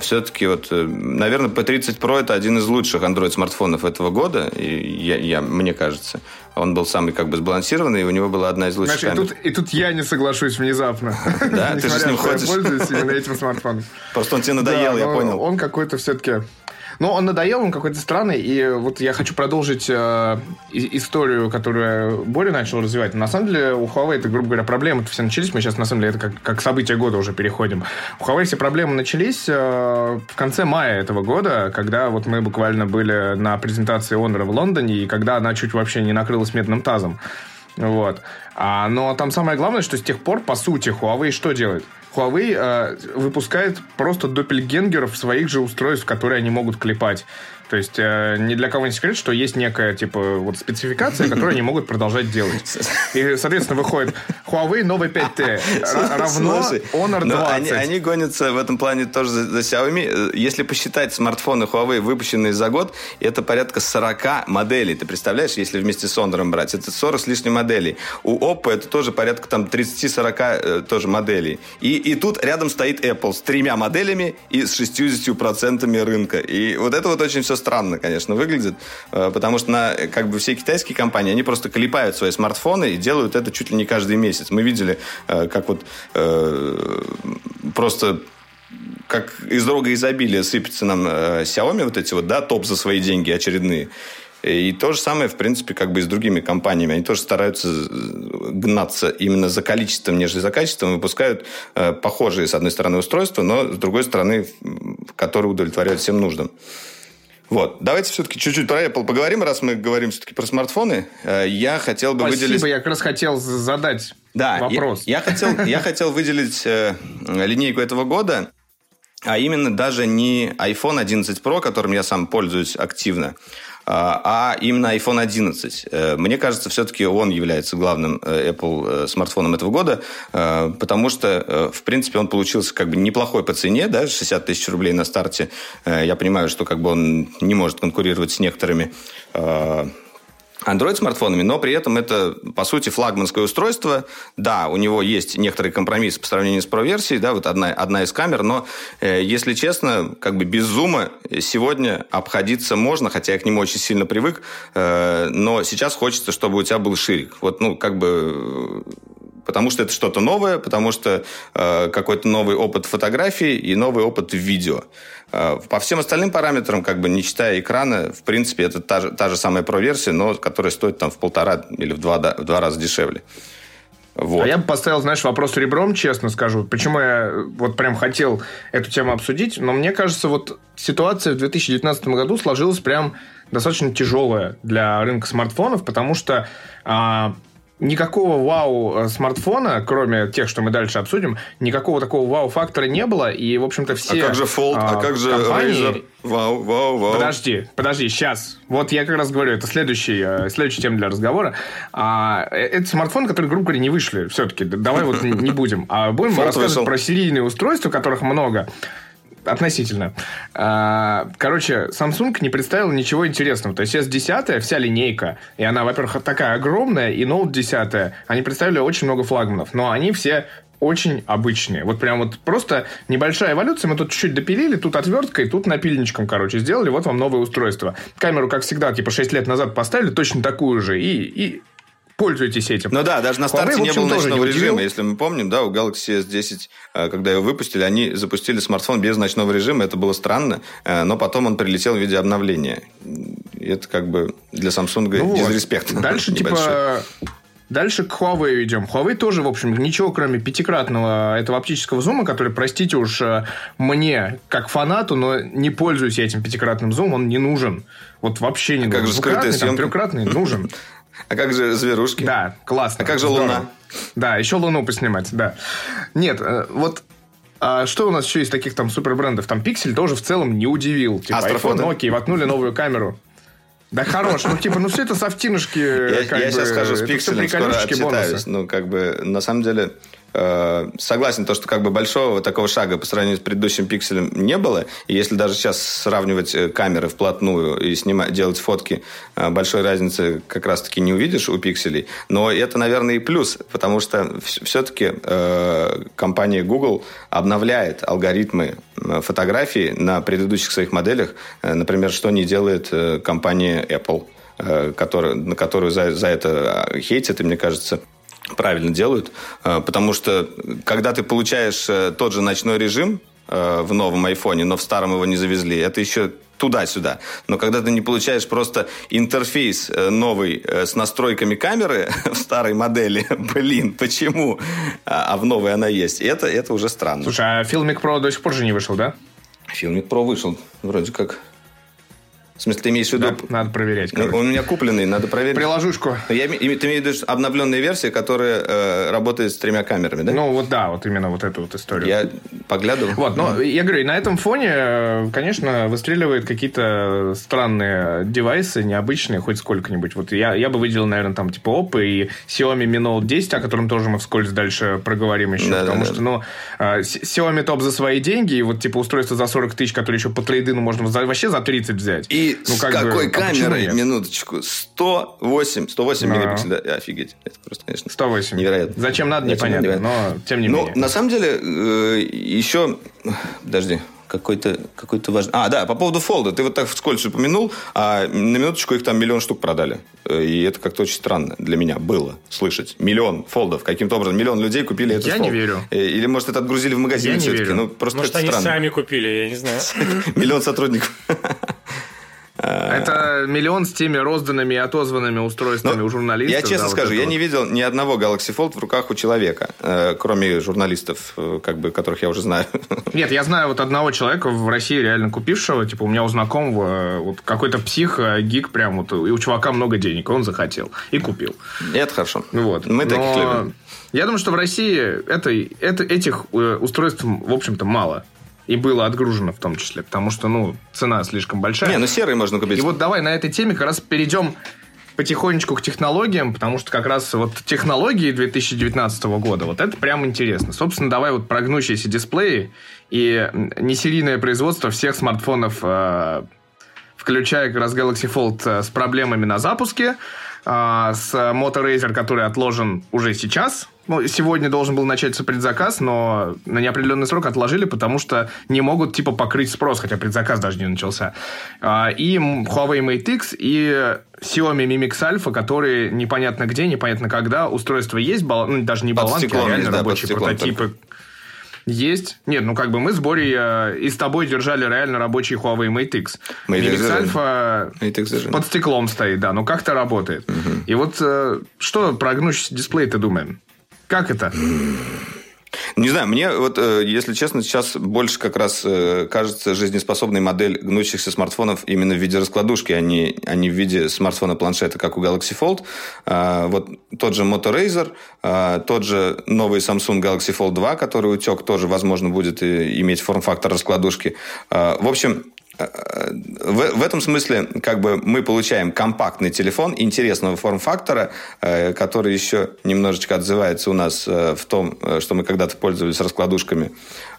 все-таки вот, наверное, P30 Pro это один из лучших Android-смартфонов этого года, я, я, мне кажется. Он был самый как бы сбалансированный, и у него была одна из лучших
Знаешь,
камер.
И тут, и тут я не соглашусь внезапно.
Да, ты же с ним ходишь.
Я пользуюсь именно этим смартфоном.
Просто он тебе надоел, я понял.
Он какой-то все-таки но он надоел, он какой-то странный, и вот я хочу продолжить э, историю, которую Боря начал развивать. На самом деле у Huawei это, грубо говоря, проблемы все начались, мы сейчас на самом деле это как, как событие года уже переходим. У Huawei все проблемы начались э, в конце мая этого года, когда вот мы буквально были на презентации Honor в Лондоне, и когда она чуть вообще не накрылась медным тазом. Вот. А, но там самое главное, что с тех пор, по сути, Huawei что делает? Huawei э, выпускает просто доппельгенгеров своих же устройств, которые они могут клепать. То есть э, ни для кого не секрет, что есть некая типа вот спецификация, которую они могут продолжать делать. И, соответственно, выходит Huawei новый 5T равно Honor 20.
Они, они гонятся в этом плане тоже за, за Xiaomi. Если посчитать смартфоны Huawei, выпущенные за год, это порядка 40 моделей. Ты представляешь, если вместе с Honor брать? Это 40 с лишним моделей. У Oppo это тоже порядка там 30-40 э, тоже моделей. И, и тут рядом стоит Apple с тремя моделями и с 60% рынка. И вот это вот очень все странно, конечно, выглядит, э, потому что на, как бы все китайские компании, они просто клепают свои смартфоны и делают это чуть ли не каждый месяц. Мы видели, э, как вот э, просто как из рога изобилия сыпется нам Xiaomi вот эти вот, да, топ за свои деньги очередные. И то же самое, в принципе, как бы и с другими компаниями. Они тоже стараются гнаться именно за количеством, нежели за качеством, выпускают похожие, с одной стороны, устройства, но, с другой стороны, которые удовлетворяют всем нуждам. Вот. Давайте все-таки чуть-чуть про Apple поговорим, раз мы говорим все-таки про смартфоны. Э, я хотел бы
Спасибо,
выделить...
я как раз хотел задать да, вопрос.
Я, я, хотел, я хотел выделить э, линейку этого года, а именно даже не iPhone 11 Pro, которым я сам пользуюсь активно, а, а именно iPhone 11. Э, мне кажется, все-таки он является главным э, Apple э, смартфоном этого года, потому что, в принципе, он получился как бы неплохой по цене, да, 60 тысяч рублей на старте. Я понимаю, что как бы он не может конкурировать с некоторыми Android-смартфонами, но при этом это, по сути, флагманское устройство. Да, у него есть некоторый компромисс по сравнению с Pro-версией, да, вот одна, одна из камер, но, э, если честно, как бы без зума сегодня обходиться можно, хотя я к нему очень сильно привык, э, но сейчас хочется, чтобы у тебя был ширик. Вот, ну, как бы потому что это что-то новое, потому что э, какой-то новый опыт фотографии и новый опыт видео. Э, по всем остальным параметрам, как бы не считая экрана, в принципе, это та же, та же самая Pro-версия, но которая стоит там в полтора или в два, в два раза дешевле.
Вот. А я бы поставил, знаешь, вопрос ребром, честно скажу. Почему я вот прям хотел эту тему обсудить. Но мне кажется, вот ситуация в 2019 году сложилась прям достаточно тяжелая для рынка смартфонов, потому что а, никакого вау э, смартфона, кроме тех, что мы дальше обсудим, никакого такого вау-фактора не было. И, в общем-то, все
А как же Fold, а, а как же компании... Razer? Вау, вау, вау.
Подожди, подожди, сейчас. Вот я как раз говорю, это следующий, э, следующая тема для разговора. А, э, это смартфон, который, грубо говоря, не вышли все-таки. Давай вот не будем. А будем рассказывать про серийные устройства, которых много относительно. А, короче, Samsung не представил ничего интересного. То есть S10, вся линейка, и она, во-первых, такая огромная, и Note 10, они представили очень много флагманов, но они все очень обычные. Вот прям вот просто небольшая эволюция. Мы тут чуть-чуть допилили, тут отверткой, тут напильничком, короче, сделали. Вот вам новое устройство. Камеру, как всегда, типа 6 лет назад поставили, точно такую же. И, и пользуйтесь этим.
Ну да, даже на старте Huawei, не было ночного не режима, если мы помним, да, у Galaxy S10, э, когда его выпустили, они запустили смартфон без ночного режима, это было странно, э, но потом он прилетел в виде обновления. Это как бы для Samsung ну дизреспект.
Вот. Дальше типа Дальше к Huawei идем. Huawei тоже, в общем, ничего, кроме пятикратного этого оптического зума, который, простите уж, э, мне, как фанату, но не пользуюсь я этим пятикратным зумом, он не нужен. Вот вообще не а нужен.
Как же скрытая съемка?
Трехкратный нужен.
А как же зверушки?
Да, классно.
А как же здорово. Луна?
Да, еще Луну поснимать, да. Нет, э, вот а что у нас еще из таких там супер брендов? Там Pixel тоже в целом не удивил. Типа
Астрофото?
iPhone, Nokia, воткнули новую камеру. Да хорош, ну типа, ну все это софтинушки.
Я, я сейчас скажу с пикселем, скоро отчитаюсь. Ну, как бы, на самом деле, э, согласен, то, что как бы большого такого шага по сравнению с предыдущим пикселем не было. И если даже сейчас сравнивать э, камеры вплотную и снимать, делать фотки, э, большой разницы как раз-таки не увидишь у пикселей. Но это, наверное, и плюс, потому что все-таки э, компания Google обновляет алгоритмы э, фотографии на предыдущих своих моделях. Э, например, что не делает компания Apple который, на которую за, за это хейтят, и мне кажется, правильно делают, э, потому что когда ты получаешь э, тот же ночной режим э, в новом айфоне, но в старом его не завезли, это еще туда-сюда. Но когда ты не получаешь просто интерфейс новый с настройками камеры в старой модели, блин, почему? А, а в новой она есть. Это, это уже странно.
Слушай, а Filmic Pro до сих пор же не вышел, да?
Filmic Pro вышел, вроде как. В смысле, ты имеешь в виду...
Да, надо проверять.
Ну, он у меня купленный, надо проверить.
Приложушку.
Я, ты имеешь в виду обновленная версия, которая э, работает с тремя камерами, да?
Ну, вот да, вот именно вот эту вот историю.
Я поглядывал.
Вот, но я говорю, на этом фоне, э, конечно, выстреливают какие-то странные девайсы, необычные, хоть сколько-нибудь. Вот я, я бы выделил, наверное, там типа Oppo и Xiaomi Mi Note 10, о котором тоже мы вскользь дальше проговорим еще. Да, потому да, что, да. ну, э, Xiaomi топ за свои деньги, и вот типа устройство за 40 тысяч, которое еще по трейдину можно вообще за 30 взять.
И ну, как с какой бы, а камерой, а минуточку, 108, 108 да. мегапикселей, да, офигеть. Это просто, конечно,
108.
невероятно.
Зачем надо, Зачем непонятно, но тем не
ну,
менее.
на самом деле, э, еще... Подожди, какой-то какой важный... А, да, по поводу фолда. Ты вот так вскользь упомянул, а на минуточку их там миллион штук продали. Э, и это как-то очень странно для меня было слышать. Миллион фолдов. Каким-то образом миллион людей купили этот
Я
фолд.
не верю.
Э, или, может, это отгрузили в магазин
я
все-таки.
Не верю.
Ну, просто
может, они
странно.
сами купили, я не знаю.
Миллион сотрудников.
Это миллион с теми розданными и отозванными устройствами ну, у журналистов.
Я честно да, скажу, вот я вот. не видел ни одного Galaxy Fold в руках у человека, э, кроме журналистов, э, как бы, которых я уже знаю.
Нет, я знаю вот одного человека в России реально купившего, типа у меня у знакомого э, вот какой-то псих, гик прям вот, и у чувака много денег, он захотел и купил.
Это хорошо.
Вот.
Мы Но... таких любим.
Я думаю, что в России это, это, этих устройств, в общем-то, мало и было отгружено в том числе, потому что, ну, цена слишком большая.
Не, ну серые можно купить.
И вот давай на этой теме как раз перейдем потихонечку к технологиям, потому что как раз вот технологии 2019 года, вот это прям интересно. Собственно, давай вот прогнущиеся дисплеи и несерийное производство всех смартфонов, э, включая как раз Galaxy Fold э, с проблемами на запуске, э, с Moto Razer, который отложен уже сейчас, ну, сегодня должен был начаться предзаказ, но на неопределенный срок отложили, потому что не могут, типа, покрыть спрос, хотя предзаказ даже не начался. А, и Huawei Mate X, и Xiaomi Mi Mix Alpha, которые непонятно где, непонятно когда. Устройство есть, бол... ну, даже не болванки, а реально есть, рабочие да, прототипы. Только. Есть. Нет, ну как бы мы с Борей э, и с тобой держали реально рабочий Huawei Mate X. Mate X Alpha Mate X под стеклом стоит, да, но как-то работает. Угу. И вот э, что про гнущийся дисплей ты думаем? Как это?
Не знаю, мне вот, э, если честно, сейчас больше как раз э, кажется жизнеспособной модель гнущихся смартфонов именно в виде раскладушки, а не, а не в виде смартфона-планшета, как у Galaxy Fold. А, вот тот же Moto Razer, а, тот же новый Samsung Galaxy Fold 2, который утек, тоже, возможно, будет иметь форм-фактор раскладушки. А, в общем, в, в этом смысле как бы мы получаем компактный телефон интересного форм-фактора, э, который еще немножечко отзывается у нас э, в том, э, что мы когда-то пользовались раскладушками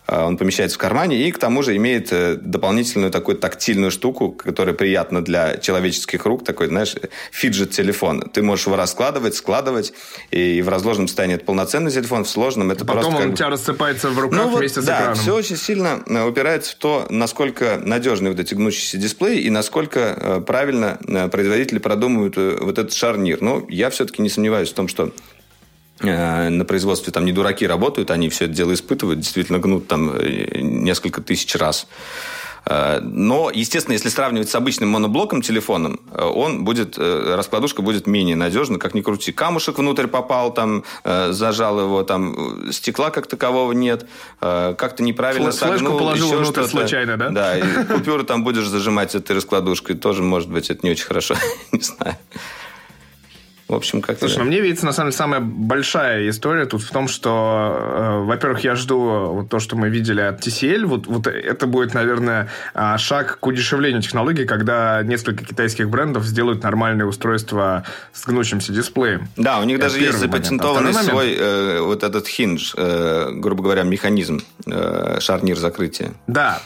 он помещается в кармане и к тому же имеет э, дополнительную такую тактильную штуку, которая приятна для человеческих рук, такой, знаешь, фиджет-телефон. Ты можешь его раскладывать, складывать, и в разложенном состоянии это полноценный телефон, в сложном это
Потом
просто...
Потом
он
у тебя рассыпается в руках ну, вместе
вот,
с
да,
экраном.
все очень сильно э, упирается в то, насколько надежны вот эти гнущиеся дисплеи и насколько э, правильно производители продумывают вот этот шарнир. Но я все-таки не сомневаюсь в том, что Э, на производстве там не дураки работают, они все это дело испытывают, действительно гнут там э, несколько тысяч раз. Э, но, естественно, если сравнивать с обычным моноблоком телефоном, он будет, раскладушка будет менее надежна, как ни крути. Камушек внутрь попал, там, зажал его, там, стекла как такового нет, как-то неправильно
Флэшку согнул. положил еще внутрь что-то. случайно, да?
Да, и купюру там будешь зажимать этой раскладушкой, тоже, может быть, это не очень хорошо, не знаю. В общем, как-то...
Слушай, ну мне видится, на самом деле, самая большая история тут в том, что, э, во-первых, я жду вот то, что мы видели от TCL. Вот, вот это будет, наверное, а, шаг к удешевлению технологий, когда несколько китайских брендов сделают нормальное устройство с гнущимся дисплеем.
Да, у них
Это
даже есть запатентованный
момент?
свой э, вот этот хиндж, э, грубо говоря, механизм, э, шарнир закрытия.
Да.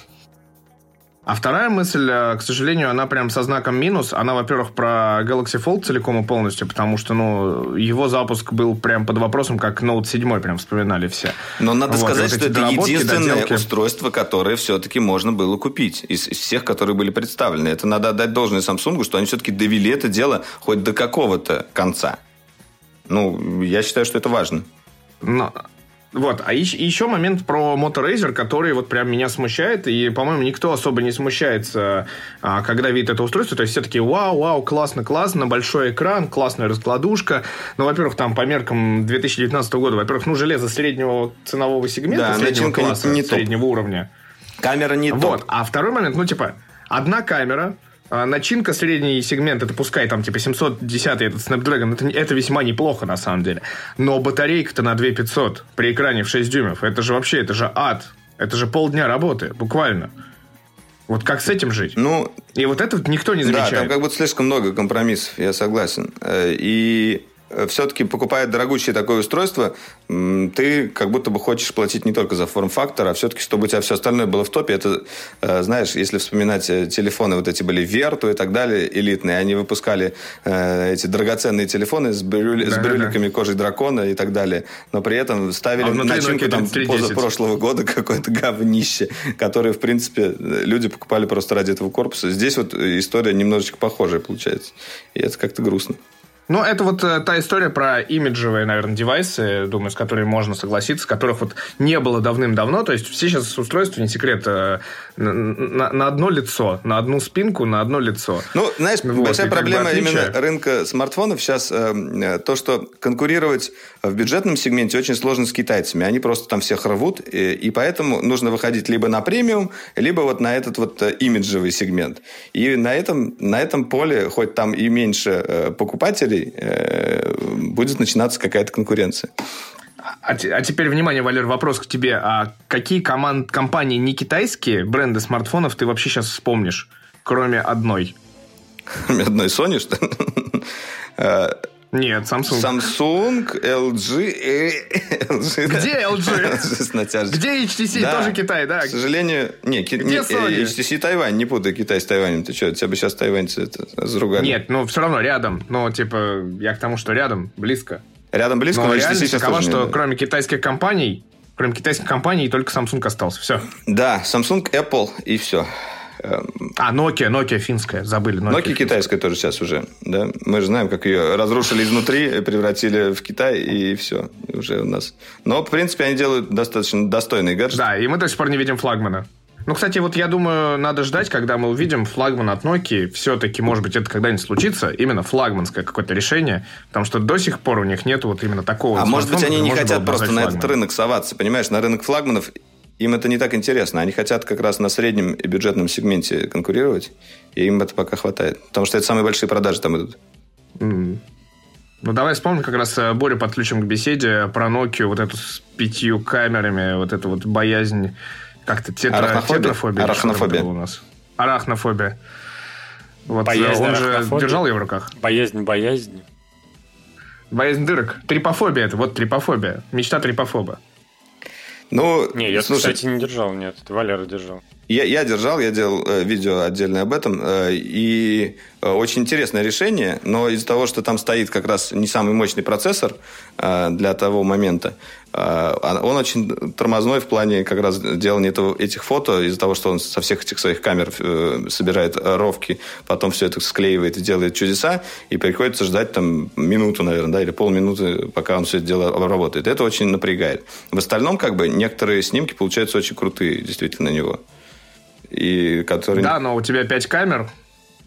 А вторая мысль, э, к сожалению, она прям со знаком минус. Она, во-первых, про Galaxy Fold целиком и полностью, потому что, ну, его запуск был прям под вопросом, как Note 7 прям вспоминали все.
Но надо
Вот,
сказать,
вот
что это единственное
доделки.
устройство, которое все-таки можно было купить из, из всех, которые были представлены. Это надо отдать должное Samsung, что они все-таки довели это дело хоть до какого-то конца. Ну, я считаю, что это важно.
Но- Вот, а ещ- еще момент про Motorazer, который вот прям меня смущает, и, по-моему, никто особо не смущается, а, когда видит это устройство, то есть все такие, вау, вау, классно, классно, большой экран, классная раскладушка, ну, во-первых, там по меркам 2019 года, во-первых, ну, железо среднего ценового сегмента,
Да,
среднего
не-
класса,
не топ.
среднего уровня.
Камера не
Вот,
топ.
а второй момент, ну, типа, одна камера, а, начинка средний сегмент, это пускай там типа 710 этот Snapdragon, это, это весьма неплохо на самом деле. Но батарейка-то на 2500 при экране в 6 дюймов, это же вообще, это же ад. Это же полдня работы, буквально. Вот как с этим жить?
Ну,
И вот это вот никто не
Да,
замечает.
там как будто слишком много компромиссов, я согласен. Э, И все-таки покупая дорогущее такое устройство, ты как будто бы хочешь платить не только за форм-фактор, а все-таки, чтобы у тебя все остальное было в топе. Это, э, знаешь, если вспоминать э, телефоны, вот эти были Верту и так далее, элитные, они выпускали э, эти драгоценные телефоны с, брюли- с
Да-да-да.
брюликами кожи дракона и так далее. Но при этом ставили
А
начинку там
3310.
позапрошлого года какое-то говнище, которое, в принципе, люди покупали просто ради этого корпуса. Здесь вот история немножечко похожая получается. И это как-то грустно.
Ну, это вот э, та история про имиджевые, наверное, девайсы, думаю, с которыми можно согласиться, которых вот не было давным-давно. То есть все сейчас устройства, не секрет, э, на, на- на одно лицо, на одну спинку, на одно лицо.
Ну, знаешь,
Вот,
большая
и как бы
проблема
отличие.
именно рынка смартфонов сейчас э, э, то, что конкурировать в бюджетном сегменте очень сложно с китайцами. Они просто там всех рвут, и, и поэтому нужно выходить либо на премиум, либо вот на этот вот э, имиджевый сегмент. И на этом, на этом поле, хоть там и меньше э, покупателей, э, будет начинаться какая-то конкуренция.
А, те- а теперь, внимание, Валер, вопрос к тебе. А какие команд, компании не китайские, бренды смартфонов ты вообще сейчас вспомнишь, кроме одной?
Одной Sony, что ли?
Нет, Samsung.
Samsung, LG, LG.
Где LG?
С натяжечкой.
Где HTC?
Да.
Тоже Китай, да?
К сожалению, не,
Где
не, э,
Sony?
HTC Тайвань, не путай Китай с Тайванем. Ты что, тебя бы сейчас тайваньцы это заругали?
Нет, ну все равно рядом. Ну, типа, я к тому, что рядом, близко.
Рядом близко,
Но
но HTC сейчас
такова,
тоже
что
не-
кроме китайских компаний, кроме китайских компаний, только Samsung остался. Все.
Да, Samsung, Apple и все.
А, Nokia, Nokia финская, забыли. Nokia,
Nokia китайская тоже сейчас уже, да. Мы же знаем, как ее разрушили изнутри, превратили в Китай, и все, уже у нас. Но, в принципе, они делают достаточно достойные гаджеты.
Да, и мы до сих пор не видим флагмана. Ну, кстати, вот я думаю, надо ждать, когда мы увидим флагман от Nokia. Все-таки, может быть, это когда-нибудь случится. Именно флагманское какое-то решение. Потому что до сих пор у них нет вот именно такого
А может быть, они не хотят просто на этот рынок соваться, понимаешь? На рынок флагманов им это не так интересно. Они хотят как раз на среднем и бюджетном сегменте конкурировать, и им это пока хватает. Потому что это самые большие продажи там идут.
М. Ну, давай вспомним, как раз э, Борю подключим к беседе про Nokia, вот эту с пятью камерами, вот эту вот боязнь, как-то тетра,
Арахнофобия?
тетрофобия.
Арахнофобия.
у нас? Арахнофобия. Вот,
Боязнь
он же держал ее в руках.
Боязнь, боязнь.
Боязнь дырок. Трипофобия это, вот трипофобия. Мечта трипофоба.
Ну,
Не, я,
слушай,
кстати, не держал, нет. Валера держал.
Я, я держал, я делал э, видео отдельное об этом. э, и э, очень интересное решение, но из-за того, что там стоит как раз не самый мощный процессор э, для того момента, э, он очень тормозной в плане как раз делания этого, этих фото, из-за того, что он со всех этих своих камер э, собирает ровки, потом все это склеивает и делает чудеса, и приходится ждать там минуту, наверное, да, или полминуты, пока он все это дело обработает. Это очень напрягает. В остальном, как бы, некоторые снимки получаются очень крутые, действительно, на него. И которые...
Да, но у тебя пять камер.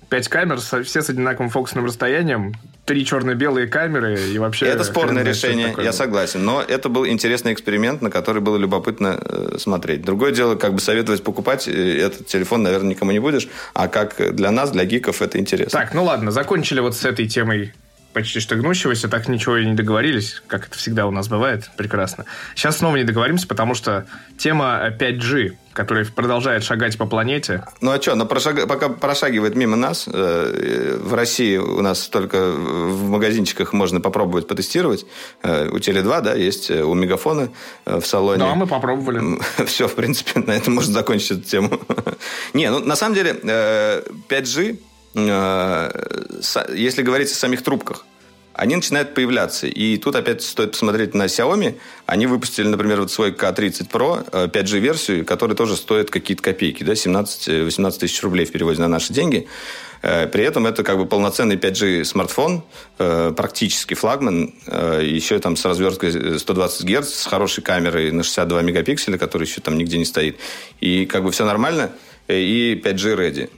Пять камер, со- все с одинаковым фокусным расстоянием. Три черно-белые камеры и вообще...
Это спорное решение, я согласен. Но это был интересный эксперимент, на который было любопытно э, смотреть. Другое дело, как бы советовать покупать э, этот телефон, наверное, никому не будешь. А как для нас, для гиков, это интересно.
Так, ну ладно, закончили вот с этой темой почти что гнущегося, так ничего и не договорились, как это всегда у нас бывает. Прекрасно. Сейчас снова не договоримся, потому что тема 5G, которая продолжает шагать по планете.
Ну а что, она прошаг... пока прошагивает мимо нас. Э, в России у нас только в магазинчиках можно попробовать потестировать. Э, у Теле2, да, есть у Мегафона в салоне.
Да, мы попробовали.
Все, в принципе, на этом можно закончить эту тему. Не, ну на самом деле 5G Э, если говорить о самих трубках, они начинают появляться. И тут опять стоит посмотреть на Xiaomi. Они выпустили, например, вот свой K30 Pro 5G-версию, э, которая тоже стоит какие-то копейки, да, 17-18 тысяч рублей в переводе на наши деньги. Э, при этом это как бы полноценный 5G смартфон, практически флагман, еще там с разверткой 120 Гц, с хорошей камерой на 62 мегапикселя, которая еще там нигде не стоит. И как бы все нормально, и 5G ready.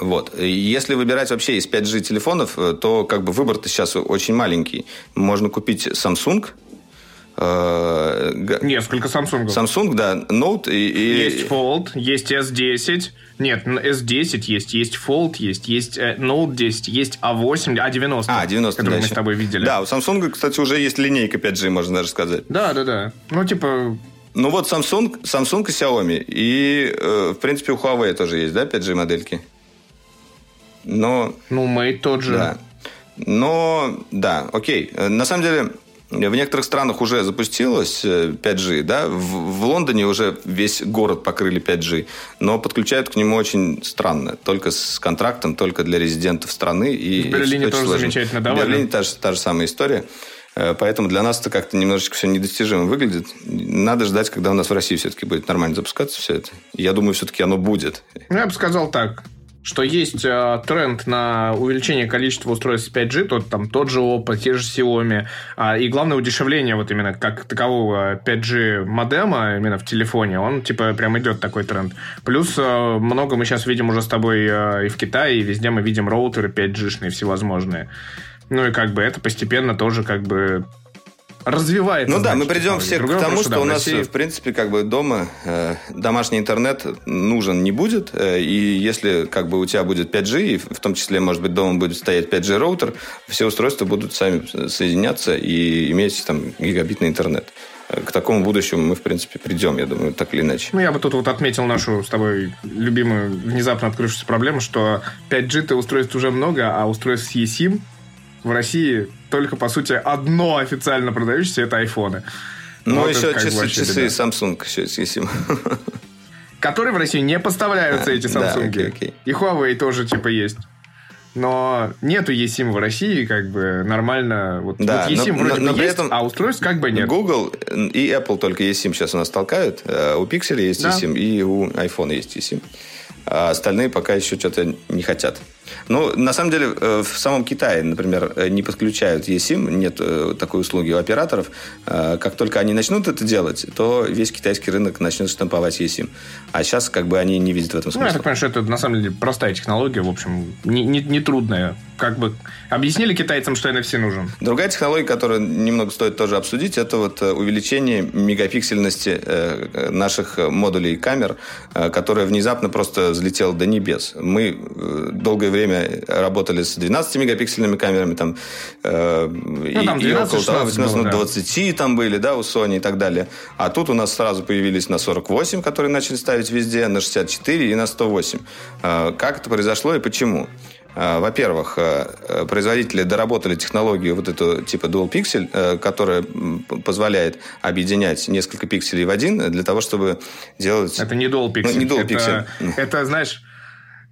Вот. Если выбирать вообще из 5G телефонов, э, то как бы выбор-то сейчас очень маленький. Можно купить Samsung,
э, Несколько Samsung.
Samsung, да, Note и.
Есть Fold, есть S10. Нет, S10 есть, есть Fold есть, есть э, Note 10, есть A8, A90.
А, 90,
который
да,
мы с тобой видели.
Да, у Samsung, кстати, уже есть линейка 5G, можно даже сказать.
Да, да, да. Ну, типа,
ну вот Samsung, Samsung и Xiaomi. И, в принципе, у Huawei тоже есть, да, 5G модельки? Но...
Ну, Mate тот же.
Да. Но, да, окей. На самом деле, в некоторых странах уже запустилось 5G, э, да, в, в Лондоне уже весь город покрыли 5G, но подключают к нему очень странно, только с контрактом, только для резидентов страны. И
в Берлине тоже сложно. замечательно, да?
В Берлине та же, та же самая история. Э, поэтому для нас это как-то немножечко все недостижимо выглядит. Надо ждать, когда у нас в России все-таки будет нормально запускаться все это. Я думаю, все-таки оно будет.
Ну, я бы сказал так что есть э, тренд на увеличение количества устройств 5G, тот, там, тот же Oppo, те же Xiaomi, э, и главное удешевление вот именно как такового 5G модема именно в телефоне, он типа прям идет такой тренд. Плюс э, много мы сейчас видим уже с тобой э, и в Китае, и везде мы видим роутеры 5G-шные всевозможные. Ну и как бы это постепенно тоже как бы развивает.
Ну да, мы придем все к тому, что, у нас, России... в принципе, как бы дома э, домашний интернет нужен не будет. Э, и если как бы у тебя будет 5G, и в том числе, может быть, дома будет стоять 5G роутер, все устройства будут сами соединяться и иметь там гигабитный интернет. Э, к такому будущему мы, в принципе, придем, я думаю, так или иначе.
Ну, я бы тут вот отметил нашу с тобой любимую внезапно открывшуюся проблему, что 5G-то устройств уже много, а устройств с eSIM в России только, по сути, одно официально продающееся – это айфоны.
Ну, вот еще часы, часы Samsung еще есть.
Которые в России не поставляются, а, эти Samsung.
Да, окей, окей.
И Huawei тоже, типа, есть. Но нету eSIM в России, как бы нормально. Вот,
да,
вот eSIM
но,
вроде
но,
бы
но
есть,
этом
а устройств как бы нет.
Google и Apple только eSIM сейчас у нас толкают. Э, у Pixel есть да. eSIM, и у iPhone есть eSIM. А остальные пока еще что-то не хотят. Ну, на самом деле, э, в самом Китае, например, э, не подключают eSIM, нет э, такой услуги у операторов. Как только они начнут это делать, то весь китайский рынок начнет штамповать eSIM. А сейчас как бы они не видят в этом смысла.
Ну, я так понимаю, что это на самом деле простая технология, в общем, не, не, не трудная. Как бы объяснили китайцам, что NFC нужен.
Другая технология, которую немного стоит тоже обсудить, это вот увеличение мегапиксельности наших модулей камер, которая внезапно просто взлетела до небес. Мы долгое время время работали с 12-мегапиксельными камерами, там, э, ну, и, там 12, и около того, 18, было, 20 да. там были, да, у Sony и так далее. А тут у нас сразу появились на 48, которые начали ставить везде, на 64 и на 108. Э, как это произошло и почему? Э, во-первых, э, производители доработали технологию вот эту типа Dual Pixel, э, которая позволяет объединять несколько пикселей в один для того, чтобы делать...
Это не Dual Pixel.
Ну, не Dual
это,
Pixel.
Это, знаешь,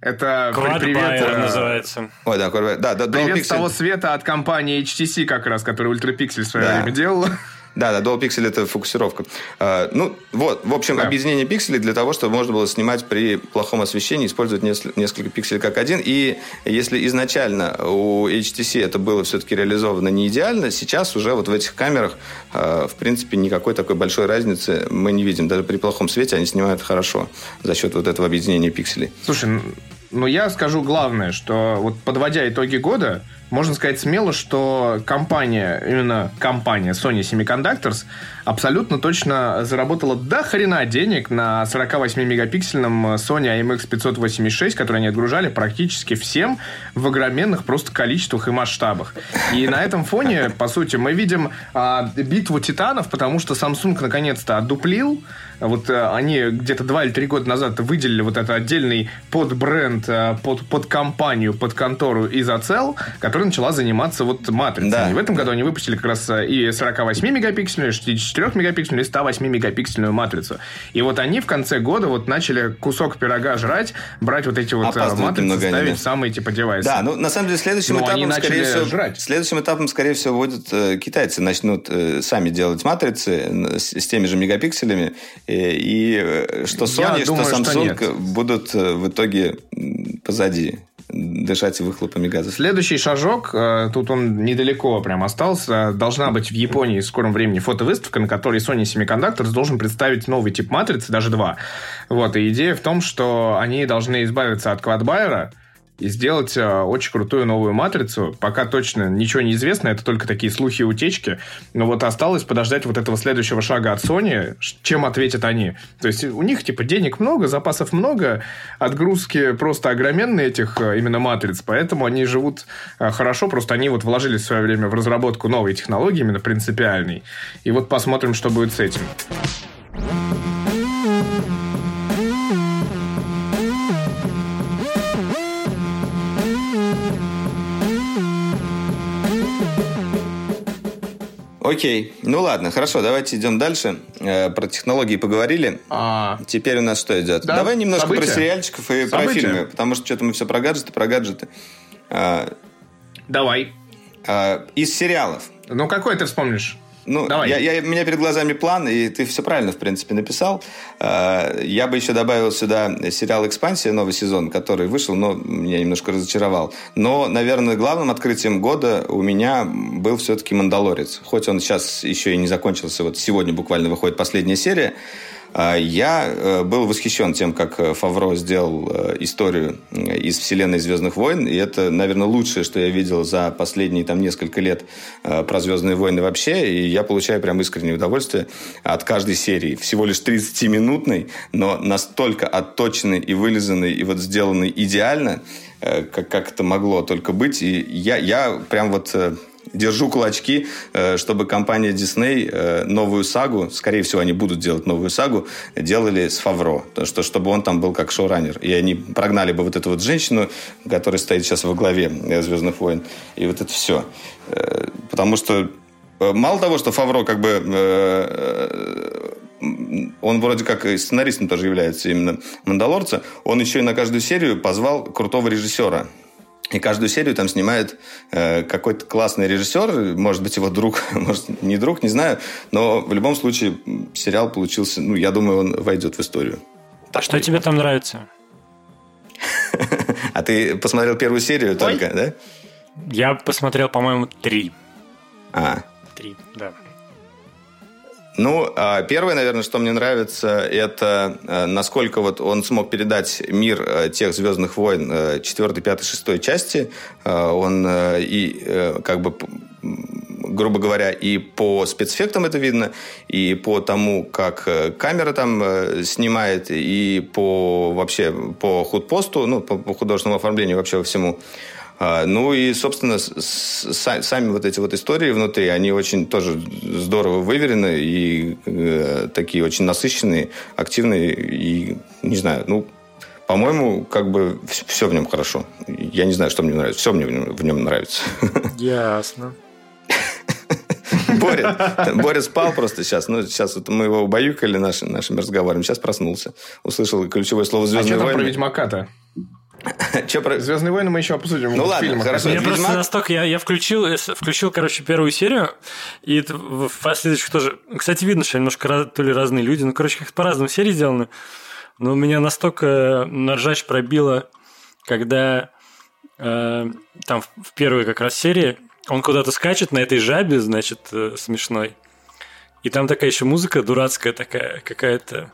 это
Quad привет, э, называется.
Ой, да, да, да,
привет Pixel. с того света от компании HTC как раз, который UltraPixel в свое да. время делал.
Да, да, Dual Pixel это фокусировка. А, ну, вот, в общем, да. объединение пикселей для того, чтобы можно было снимать при плохом освещении, использовать несколько пикселей как один. И если изначально у HTC это было все-таки реализовано не идеально, сейчас уже вот в этих камерах, а, в принципе, никакой такой большой разницы мы не видим. Даже при плохом свете они снимают хорошо за счет вот этого объединения пикселей.
Слушай, ну я скажу главное, что вот подводя итоги года, можно сказать смело, что компания, именно компания Sony Semiconductors абсолютно точно заработала до хрена денег на 48-мегапиксельном Sony IMX586, который они отгружали практически всем в огроменных просто количествах и масштабах. И на этом фоне, по сути, мы видим а, битву титанов, потому что Samsung наконец-то отдуплил вот э, они где-то два или три года назад выделили вот этот отдельный под бренд, э, под, под компанию, под контору Изоцел, которая начала заниматься вот матрицами. Да. И в этом году они выпустили как раз э, и 48-мегапиксельную, и 64-мегапиксельную, и 108-мегапиксельную матрицу. И вот они в конце года вот начали кусок пирога жрать, брать вот эти вот матрицы, ставить в самые типа девайсы.
Да, ну на самом деле следующим Но этапом, скорее всего, жрать. следующим этапом, скорее всего, будут э, китайцы начнут э, сами делать матрицы с, с теми же мегапикселями и э, что Sony, думаю, что Samsung что будут э, в итоге позади дышать выхлопами газа.
Следующий шажок, э, тут он недалеко прям остался, должна быть в Японии в скором времени фотовыставка, на которой Sony Semiconductors должен представить новый тип матрицы, даже два. Вот, и идея в том, что они должны избавиться от квадбайера, и сделать э, очень крутую новую матрицу. Пока точно ничего не известно, это только такие слухи и утечки. Но вот осталось подождать вот этого следующего шага от Sony, чем ответят они. То есть у них типа денег много, запасов много, отгрузки просто огроменные этих э, именно матриц, поэтому они живут э, хорошо, просто они вот вложили в свое время в разработку новой технологии, именно принципиальной. И вот посмотрим, что будет с этим.
Окей. Ну ладно, хорошо, давайте идем дальше. Э, про технологии поговорили. А... Теперь у нас что идет? Да? Давай немножко События. про сериальчиков и События. про фильмы, потому что что-то мы все про гаджеты, про гаджеты.
А... Давай.
А, из сериалов.
Ну, какой ты вспомнишь?
Ну, Давай. Я, я, у меня перед глазами план, и ты все правильно, в принципе, написал. А, я бы еще добавил сюда сериал «Экспансия», новый сезон, который вышел, но меня немножко разочаровал. Но, наверное, главным открытием года у меня был все-таки «Мандалорец». Хоть он сейчас еще и не закончился, вот сегодня буквально выходит последняя серия. А, я э, был восхищен тем, как э, Фавро сделал э, историю из вселенной «Звездных войн», и это, наверное, лучшее, что я видел за последние там несколько лет про «Звездные войны» вообще, и я получаю прям искреннее удовольствие от каждой серии. Всего лишь 30-минутной, но настолько отточенный и вылизанный, и вот сделанный идеально, как, как это могло только быть. И я, я прям вот держу кулачки, э, чтобы компания Disney э, новую сагу, скорее всего, они будут делать новую сагу, делали с Фавро, что, чтобы он там был как шоураннер. И они прогнали бы вот эту вот женщину, которая стоит сейчас во главе э, «Звездных войн», и вот это все. Потому что мало того, что Фавро как бы он вроде как сценаристом тоже является именно «Мандалорца», он еще и на каждую серию позвал крутого режиссера. И каждую серию там снимает э, какой-то классный режиссер, может быть, его друг, может, не друг, не знаю. Но в любом случае сериал получился, ну, я думаю, он войдет в историю.
А что тебе там нравится?
А ты посмотрел первую серию только, да?
Я посмотрел, по-моему, три.
А.
Три, да.
Ну, а, первое, наверное, что мне нравится, это э, насколько вот он смог передать мир э, тех «Звездных войн» 4, 5, 6 части. Э, он и как бы грубо говоря, и по спецэффектам это видно, и по тому, как камера там снимает, и по вообще по худпосту, ну, по художественному оформлению вообще во всему. Ну и, собственно, сами вот эти вот истории внутри, они очень тоже здорово выверены и э, такие очень насыщенные, активные и, не знаю, ну, по-моему, как бы все в нем хорошо. Я не знаю, что мне нравится. Все мне в нем, в нем нравится.
Ясно.
Боря, Боря спал просто сейчас. Ну, сейчас вот мы его убаюкали нашим, нашим разговором. Сейчас проснулся. Услышал ключевое слово «Звездные
а
войны». А
что там про Ведьмака-то? Че про Звездные войны мы еще обсудим.
Ну ладно, фильмах. хорошо.
Я просто настолько я, я включил, включил, короче, первую серию, и в последующих тоже. Кстати, видно, что немножко то ли разные люди, ну, короче, как-то по-разному серии сделаны. Но меня настолько наржач пробило, когда э, там в первой как раз серии он куда-то скачет на этой жабе, значит, э, смешной. И там такая еще музыка дурацкая такая, какая-то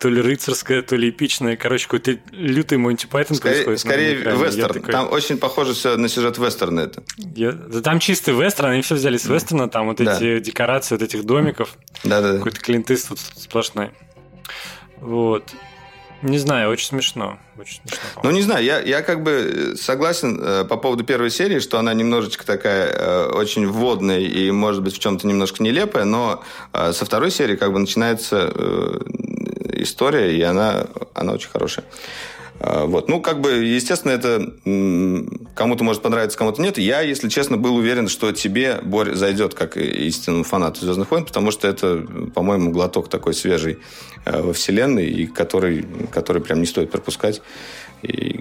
то ли рыцарская, то ли эпичная. Короче, какой-то лютый Монти Пайтон
Скорее,
происходит.
скорее вестерн.
такой,
Там очень похоже все на сюжет вестерна это.
я- да там чистый вестерн, они все взяли с вестерна, там вот
Да.
эти декорации вот этих домиков.
Да-да-да.
Какой-то Клинт Иствуд сплошной. Вот. Не знаю, очень смешно. Очень смешно.
Ну, не знаю, я, я как бы согласен э, по поводу первой серии, что она немножечко такая э, очень вводная и, может быть, в чем-то немножко нелепая, но э, со второй серии как бы начинается э, история, и она, она очень хорошая. А, Вот. Ну, как бы, естественно, это кому-то может понравиться, кому-то нет. Я, если честно, был уверен, что тебе, Борь, зайдет как истинному фанату «Звездных войн», потому что это, по-моему, глоток такой свежий э, во вселенной, и который, который прям не стоит пропускать. И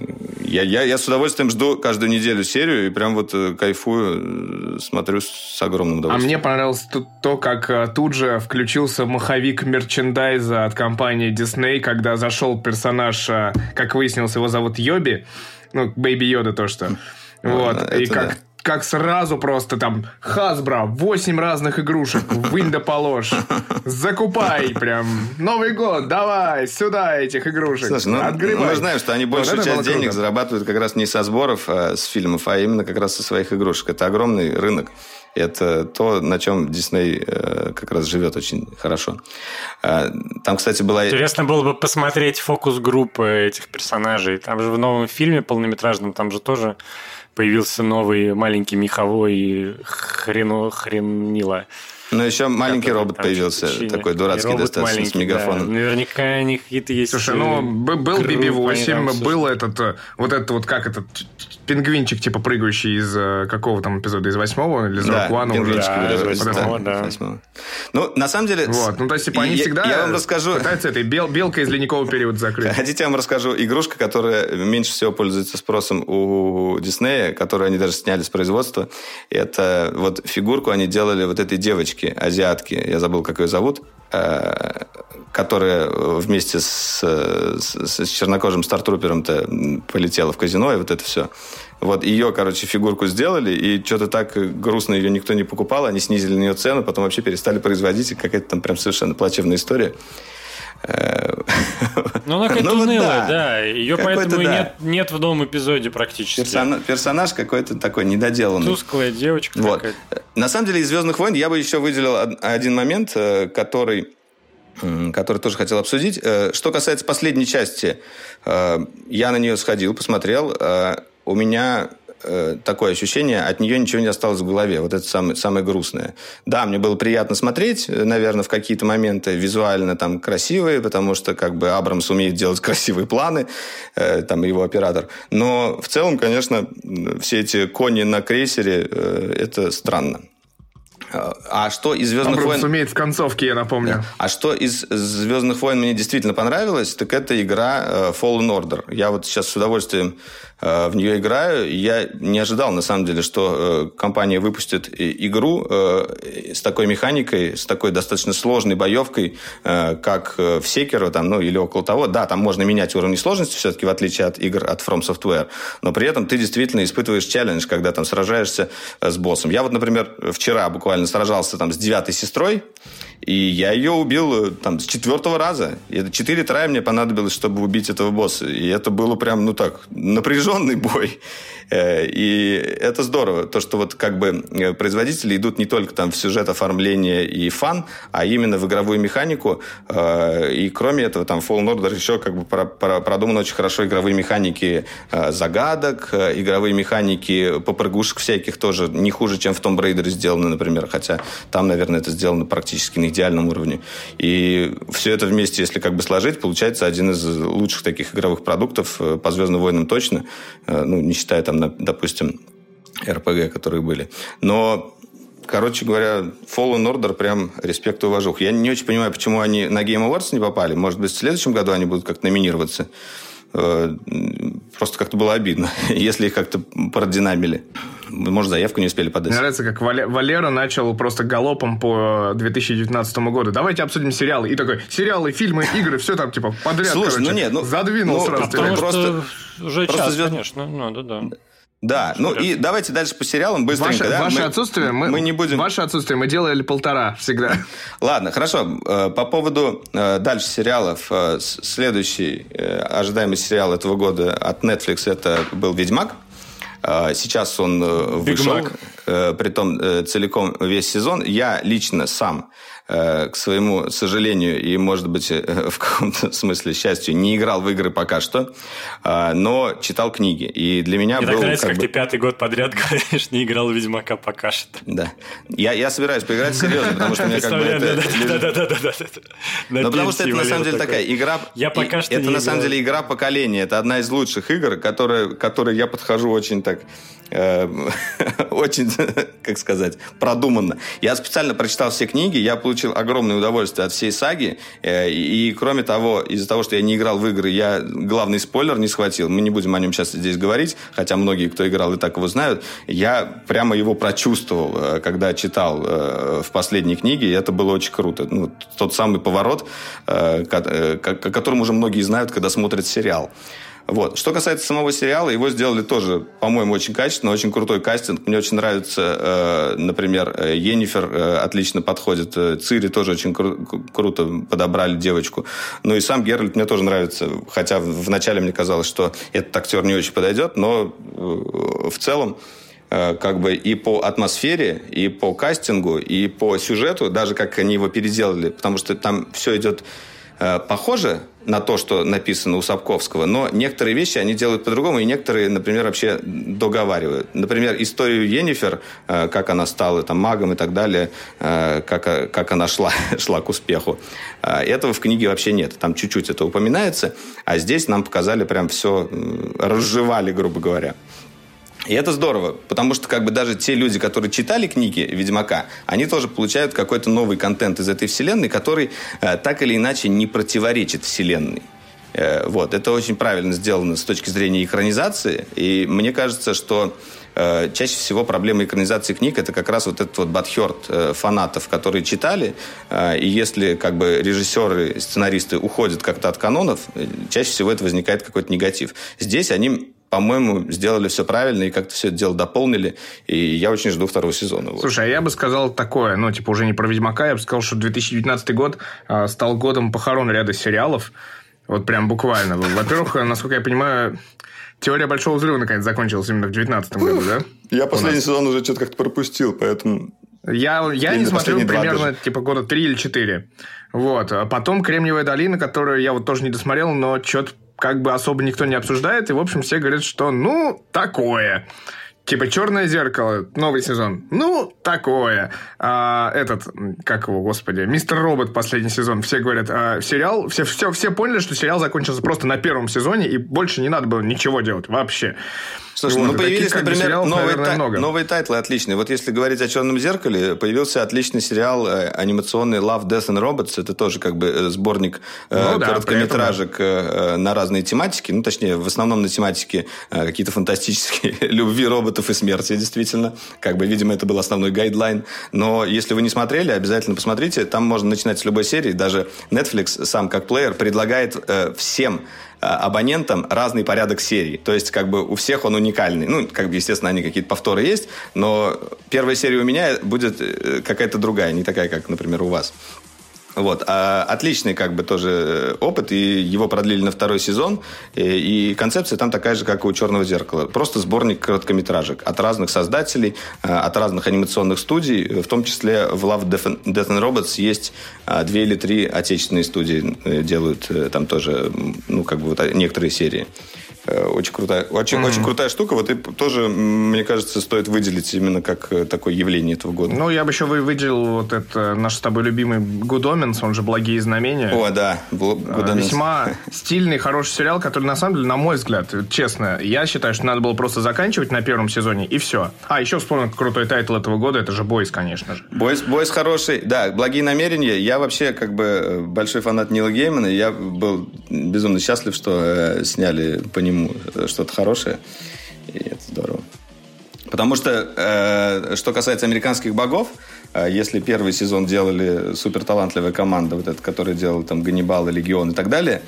я, я, я с удовольствием жду каждую неделю серию и прям вот э, кайфую, э, смотрю с огромным
А
удовольствием.
мне понравилось то, то, как э, тут же включился маховик мерчендайза от компании Disney, когда зашел персонаж, как выяснилось, его зовут Йоби, ну, Бэйби Йода то, что. Вот,
это
и
да.
Как, сразу просто там Хасбро, 8 разных игрушек, вынь да положь, закупай прям, Новый год, давай, сюда этих игрушек,
Слушай, ну,
отгребай.
мы знаем, что они
Вот
большую
это
часть денег
круто.
зарабатывают как раз не со сборов а с фильмов, а именно как раз со своих игрушек. Это огромный рынок. Это то, на чем Дисней э, как раз живет очень хорошо. А, Там, кстати, была...
Интересно было бы посмотреть фокус-группы этих персонажей. Там же в новом фильме полнометражном, там же тоже появился новый маленький меховой хрену, хренила.
Но еще маленький робот появился,
чинит.
такой дурацкий
робот
достаточно, с
маленький, да.
мегафоном.
Наверняка они какие-то есть...
Слушай, ну,
э,
был
группы, они
BB-8,
там все
был этот, э, вот этот вот, как этот, пингвинчик, типа, прыгающий из э, какого там эпизода, из восьмого или из
Да,
Rock One уже?
пингвинчики
Да, из восьмого, да.
Ну, на самом деле...
Вот, ну, то есть, типа, они
я-
всегда
Я вам расскажу...
пытаются этой бел, белкой из ледникового периода закрыть.
Хотите, я вам расскажу игрушка, которая меньше всего пользуется спросом у Диснея, которую они даже сняли с производства. Это вот фигурку они делали вот этой девочки, азиатки, я забыл, как ее зовут, э, которая вместе с, с, с чернокожим стартрупером-то полетела в казино, и вот это все. Вот ее, короче, фигурку сделали, и что-то так грустно ее никто не покупал, они снизили на нее цену, потом вообще перестали производить, и какая-то там прям совершенно плачевная история. Э,
Ну, она какая-то
Ну, вот
унылая,
да.
да. Ее
Какой-то
поэтому и
да.
нет, нет в новом эпизоде практически.
персона- персонаж какой-то такой недоделанный.
Тусклая девочка
Вот.
какая-то.
На самом деле, из Звездных войн я бы еще выделил од- один момент, э, который, который тоже хотел обсудить. Э, Что касается последней части, я на нее сходил, посмотрел. У меня э, такое ощущение, от нее ничего не осталось в голове. Вот это самое, самое грустное. Да, мне было приятно смотреть, э, наверное, в какие-то моменты визуально там красивые, потому что как бы Абрамс умеет делать красивые планы, э, там его оператор. Но в целом, конечно, все эти кони на крейсере, э, это странно. А а что из Звездных
Абрамс
войн?
умеет в концовке, я напомню.
А что из Звездных войн мне действительно понравилось, так это игра э, Fallen Order. Я вот сейчас с удовольствием в нее играю. Я не ожидал, на самом деле, что э, компания выпустит игру э, с такой механикой, с такой достаточно сложной боевкой, э, как э, в Секеро там, ну, или около того. Да, там можно менять уровни сложности все-таки, в отличие от игр от From Software. Но при этом ты действительно испытываешь челлендж, когда там сражаешься э, с боссом. Я вот, например, вчера буквально сражался там с девятой сестрой, и я ее убил э, там с четвертого раза. И это четыре трая мне понадобилось, чтобы убить этого босса. И это было прям, ну так, напряженный бой. Э, И это здорово. То, что вот как бы э, производители идут не только там в сюжет оформление и фан, а именно в игровую механику. И кроме этого, там Fallen Order еще как бы про- про- продуманы очень хорошо игровые механики загадок, игровые механики попрыгушек всяких тоже не хуже, чем в Tomb Raider сделаны, например. Хотя там, наверное, это сделано практически на идеальном уровне. И все это вместе, если как бы сложить, получается один из лучших таких игровых продуктов э, по «Звездным войнам» точно. Э, Ну, не считая там, допустим, РПГ, которые были. Но Короче говоря, Fallen Order прям респект и уважух. Я не очень понимаю, почему они на Game Awards не попали. Может быть, в следующем году они будут как-то номинироваться. Э, Просто как-то было обидно, если их как-то продинамили. Может, заявку не успели подать.
Мне нравится, как Вале- Валера начал просто галопом по 2019 году. Давайте обсудим сериалы. И такой, сериалы, фильмы, игры, все там типа подряд,
Слушай,
короче.
ну нет, ну,
Задвинул
ну,
сразу.
Потому
просто-
что уже
просто
час,
звезд-
конечно. Ну, да, да.
Да, ну и давайте дальше по сериалам быстренько.
Ваше,
да?
ваше
мы,
отсутствие мы,
мы не будем.
Ваше отсутствие мы делали полтора всегда.
Ладно, хорошо. Э, по поводу э, дальше сериалов. Э, следующий ожидаемый сериал этого года от Netflix это был Ведьмак. Сейчас он вышел, притом целиком весь сезон. Я лично сам к своему сожалению и, может быть, э, в каком-то смысле счастью, не играл в игры пока что, э, но читал книги. И для меня
Мне
был...
так нравится, как,
бы...
ты пятый год подряд говоришь, не играл в Ведьмака пока что.
Да. Я, я собираюсь поиграть серьезно, потому что мне как бы это...
Да-да-да.
Ну, потому что это на самом деле такая игра...
Я пока что
Это на самом деле игра поколения. Это одна из лучших игр, которые, которые я подхожу очень так очень, как сказать, продуманно. Я специально прочитал все книги, я получил получил огромное удовольствие от всей саги. Э, и, кроме того, из-за того, что я не играл в игры, я главный спойлер не схватил. Мы не будем о нем сейчас здесь говорить, хотя многие, кто играл, и так его знают. Я прямо его прочувствовал, э, когда читал э, в последней книге, и это было очень круто. Ну, тот самый поворот, о котором уже многие знают, когда смотрят сериал. Вот. Что касается самого сериала, его сделали тоже, по-моему, очень качественно, очень крутой кастинг. Мне очень нравится, э, например, э, Енифер э, отлично подходит, Цири тоже очень кру- круто подобрали девочку. Ну и сам Геральт мне тоже нравится, хотя вначале мне казалось, что этот актер не очень подойдет, но в целом как бы и по атмосфере, и по кастингу, и по сюжету, даже как они его переделали, потому что там все идет похоже на то, что написано у Сапковского, но некоторые вещи они делают по-другому, и некоторые, например, вообще договаривают. Например, историю Енифер, э, как она стала там магом и так далее, э, как, э, как она шла, шла к успеху. Этого в книге вообще нет. Там чуть-чуть это упоминается, а здесь нам показали прям все, разжевали, грубо говоря. И это здорово, потому что как бы даже те люди, которые читали книги Ведьмака, они тоже получают какой-то новый контент из этой вселенной, который э, так или иначе не противоречит вселенной. Э, вот, это очень правильно сделано с точки зрения экранизации, и мне кажется, что э, чаще всего проблема экранизации книг это как раз вот этот вот бадхерт э, фанатов, которые читали, э, и если как бы режиссеры, сценаристы уходят как-то от канонов, э, чаще всего это возникает какой-то негатив. Здесь они по-моему, сделали все правильно и как-то все это дело дополнили. И я очень жду второго сезона. Вот.
Слушай, а я бы сказал такое, ну, типа, уже не про Ведьмака, я бы сказал, что 2019 год э, стал годом похорон ряда сериалов. Вот прям буквально. Во-первых, насколько я понимаю, Теория Большого Взрыва наконец закончилась именно в 2019 году, да?
Я последний сезон уже что-то как-то пропустил, поэтому...
Я, я не смотрел примерно типа года 3 или 4. Вот. А потом Кремниевая долина, которую я вот тоже не досмотрел, но что-то как бы особо никто не обсуждает, и, в общем, все говорят, что, ну, такое. Типа «Черное зеркало», новый сезон. Ну, такое. А, этот, как его, господи, «Мистер Робот» последний сезон. Все говорят, а, сериал... Все, все, все поняли, что сериал закончился просто на первом сезоне, и больше не надо было ничего делать вообще.
Слушай, вот, ну появились, например, сериалов, новые, наверное, та- много. новые тайтлы отличные. Вот если говорить о «Черном зеркале», появился отличный сериал э, анимационный «Love, Death and Robots». Это тоже как бы э, сборник э, ну, короткометражек да, на разные тематики. Ну, точнее, в основном на тематике какие-то фантастические любви роботов и смерти, действительно. Как бы, видимо, это был основной guideline. Но если вы не смотрели, обязательно посмотрите. Там можно начинать с любой серии. Даже Netflix сам как плеер предлагает всем Э, абонентам разный порядок серий. То есть, как бы у всех он уникальный. Ну, как бы, естественно, они какие-то повторы есть, но первая серия у меня будет э, какая-то другая, не такая, как, например, у вас. Вот. А отличный как бы тоже э, опыт, и его продлили на второй сезон. И, и концепция там такая же, как и у «Черного зеркала». Просто сборник короткометражек от разных создателей, э, от разных анимационных студий. В том числе в Love, Death and Robots есть э, две или три отечественные студии делают там тоже, ну, как бы вот некоторые серии. Э, очень крутая, очень, mm-hmm. очень крутая штука. Вот и тоже, мне кажется, стоит выделить именно как э, такое явление этого года.
Ну, я бы еще выделил вот это наш с тобой любимый Good Omens, он же «Благие знамения».
О, да,
Good Omens. Весьма стильный, хороший сериал, который, на самом деле, на мой взгляд, честно, я считаю, что надо было просто заканчивать на первом сезоне, и все. А, еще вспомнил крутой title этого года, это же «Boys», конечно же.
«Бойс», «Бойс» хороший, да, «Благие намерения». Я вообще, как бы, э, большой фанат Нила Геймана, я был безумно счастлив, что э, сняли по нему нему что-то хорошее. И это здорово. Потому что, э, что касается американских богов, А если первый сезон делали суперталантливая команда, вот эта, которая делала там Ганнибал Легион и так далее,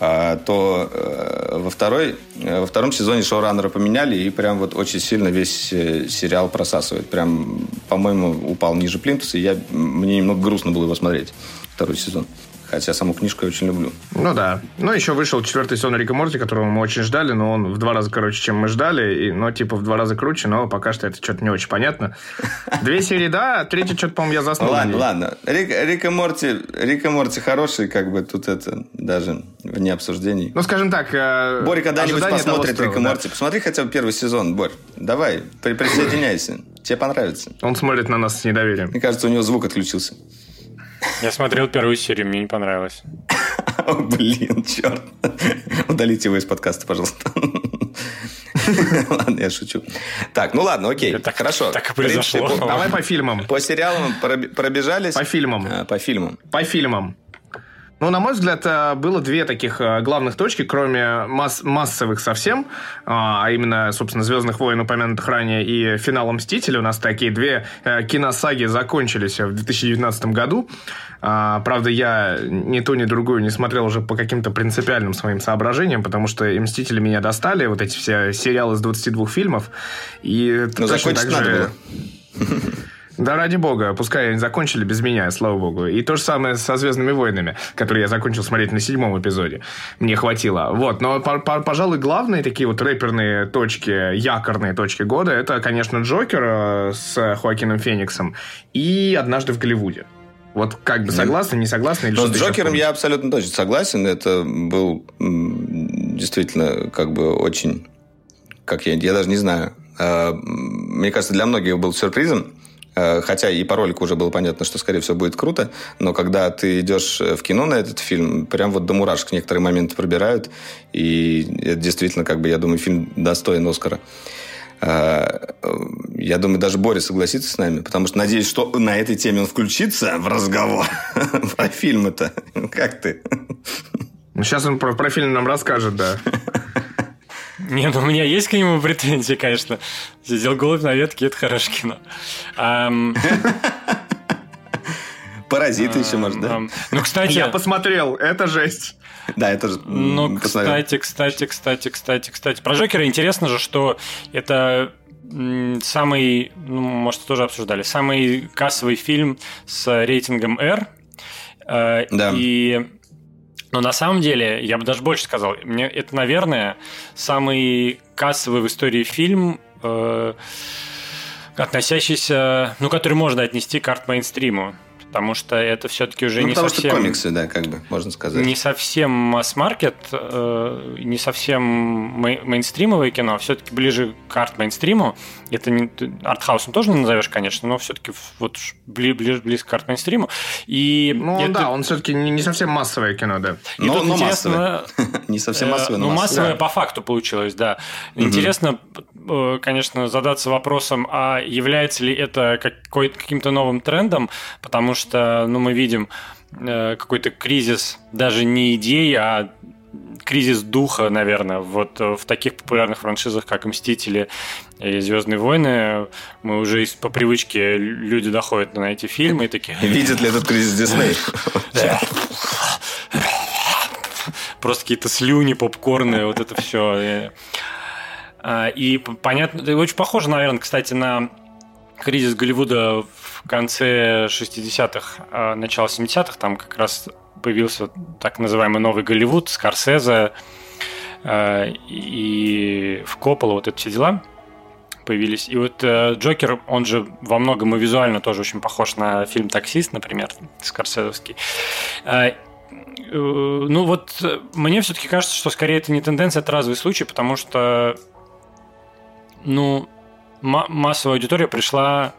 а, то э, во, второй, э, во втором сезоне шоураннера поменяли, и прям вот очень сильно весь э, сериал просасывает. Прям, по-моему, упал ниже плинтуса, и я, мне немного грустно было его смотреть, второй сезон. Хотя саму книжку я очень люблю.
Ну да. Ну, еще вышел четвертый сезон Рика Морти, которого мы очень ждали, но он в два раза короче, чем мы ждали. И, но типа в два раза круче, но пока что это что-то не очень понятно. Две серии, да, а третья что-то, по-моему, я заснул.
Ладно, ладно. Рик, Рика Морти, Рика Морти хороший, как бы тут это даже вне обсуждений.
Ну, скажем так,
э, Борь когда-нибудь посмотрит Рика Морти. Посмотри хотя бы первый сезон, Борь. Давай, присоединяйся. Тебе понравится.
Он смотрит на нас с недоверием.
Мне кажется, у него звук отключился.
Я смотрел первую серию, мне не понравилось.
О, блин, черт. Удалите его из подкаста, пожалуйста. Ладно, я шучу. Так, ну ладно, окей. Так, хорошо.
Так и произошло.
Давай по фильмам.
По сериалам пробежались.
По фильмам.
По фильмам.
По фильмам. Ну, на мой взгляд, э, было две таких э, главных точки, кроме масс массовых совсем, а, а именно, собственно, «Звездных войн», упомянутых ранее, и «Финал Мстителей». У нас такие две э, киносаги закончились в 2019 году. А, правда, я ни ту, ни другую не смотрел уже по каким-то принципиальным своим соображениям, потому что и «Мстители» меня достали, вот эти все сериалы из 22 фильмов. И
ну, точно так же... надо было.
Да ради бога, пускай они закончили без меня, слава богу. И то же самое со «Звездными войнами», которые я закончил смотреть на седьмом эпизоде. Мне хватило. Вот, но, пожалуй, главные такие вот рэперные точки, якорные точки года, это, конечно, «Джокер» э, с Хоакином Фениксом и «Однажды в Голливуде». Вот как бы согласны, не согласны? Или
Но с Джокером я абсолютно точно согласен. Это был действительно как бы очень... Как я, я даже не знаю. А, мне кажется, для многих был сюрпризом. Э, хотя и по ролику уже было понятно, что, скорее всего, будет круто. Но когда ты идешь в кино на этот фильм, прям вот до мурашек некоторые моменты пробирают. И это действительно, как бы, я думаю, фильм достоин Оскара. Э, я думаю, даже Боря согласится с нами, потому что надеюсь, что на этой теме он включится в разговор про фильм это. Как ты?
Ну, сейчас он про, про фильм нам расскажет, да.
Нет, ну у меня есть к нему претензии, конечно. Сидел голубь на ветке, это хорошее кино.
Паразиты еще, может, да?
Ну, кстати...
Я посмотрел, это жесть.
Да, это же
Ну, кстати, кстати, кстати, кстати, кстати. Про Джокера интересно же, что это самый, ну, может, тоже обсуждали, самый кассовый фильм с рейтингом R. Э, да. И но на самом деле, я бы даже больше сказал, мне это, наверное, самый кассовый в истории фильм, э, относящийся, ну, который можно отнести к арт-мейнстриму потому что это все-таки уже ну, не
потому
совсем...
что комиксы, да, как бы, можно сказать.
Не совсем масс-маркет, э, не совсем мейнстримовое кино, а все-таки ближе к арт-мейнстриму. Это не артхаусом тоже не назовешь, конечно, но все-таки вот ближе, близко к арт-мейнстриму. И
ну,
это...
да, он все-таки не, не совсем массовое кино, да.
И но, но массовое. Не совсем массовое,
но Ну, массовое по факту получилось, да. Интересно, э, конечно, задаться вопросом, а является ли это каким-то новым трендом, потому что ну, мы видим э, какой-то кризис даже не идей, а кризис духа, наверное, вот в таких популярных франшизах, как «Мстители» и «Звездные войны», мы уже по привычке люди доходят на эти фильмы и такие...
Видят ли этот кризис Дисней?
Просто какие-то слюни, попкорны, вот это все. А, и понятно, очень похоже, наверное, кстати, на кризис Голливуда в конце 60-х, а, начало 70-х, там как раз появился так называемый новый Голливуд, Скорсезе а, и в Коппола, вот эти все дела появились. И вот э, Джокер, он же во многом и визуально тоже очень похож на фильм «Таксист», например, Скорсезовский. Э, ну вот мне все-таки кажется, что скорее это не тенденция, это разовый случай, потому что ну, массовая аудитория пришла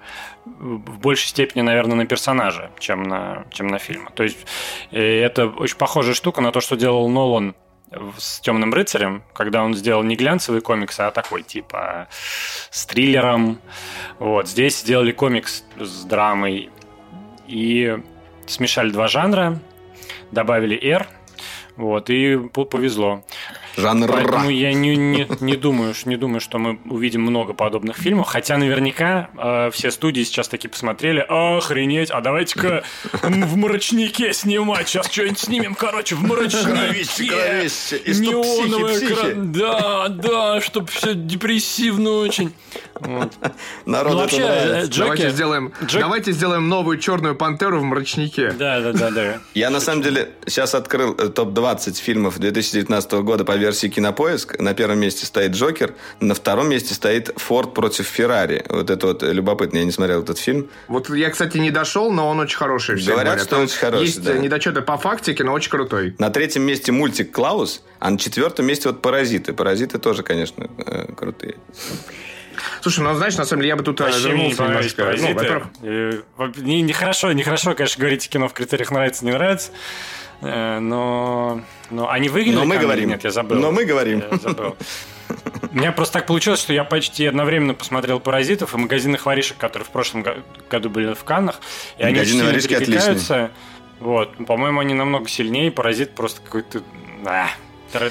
в большей степени, наверное, на персонажа, чем на, чем на фильм. То есть э, это очень похожая штука на то, что делал Нолан с Темным рыцарем, когда он сделал не глянцевый комикс, а такой типа с триллером. Вот здесь сделали комикс с драмой и смешали два жанра, добавили R, Вот, и повезло.
Жанр
Поэтому я не, не, не, думаю, не думаю, что мы увидим много подобных фильмов. Хотя наверняка э, все студии сейчас такие посмотрели. Охренеть, а давайте-ка в мрачнике снимать. Сейчас что-нибудь снимем, короче, в мрачнике. Неоновый экран. Да, да, чтобы все депрессивно очень. Вот.
Народ ну, вообще,
э, Джокер... давайте, сделаем, Джок... давайте сделаем новую черную пантеру в мрачнике.
Да, да, да, да.
Я на самом деле сейчас открыл э, топ-20 фильмов 2019 года по версии Кинопоиск. На первом месте стоит Джокер, на втором месте стоит Форд против Феррари. Вот это вот любопытно, я не смотрел этот фильм.
Вот я, кстати, не дошел, но он очень хороший.
Говорят, говорят, что очень хороший.
Есть да. недочеты по фактике, но очень крутой.
На третьем месте мультик Клаус, а на четвертом месте вот Паразиты. Паразиты тоже, конечно, э, крутые.
Слушай, ну знаешь, на самом деле я бы тут
Вообще вернулся немножко. Ну, во-первых... Нехорошо, нехорошо, конечно, говорить кино в критериях нравится, не нравится. Э, но, но они выиграли.
Но мы говорим.
Нет, я забыл.
Но мы говорим.
Я забыл. У меня просто так получилось, что я почти одновременно посмотрел «Паразитов» и «Магазинных воришек», которые в прошлом году были в Каннах. И они очень сильно перекликаются. Вот. По-моему, они намного сильнее. «Паразит» просто какой-то... А,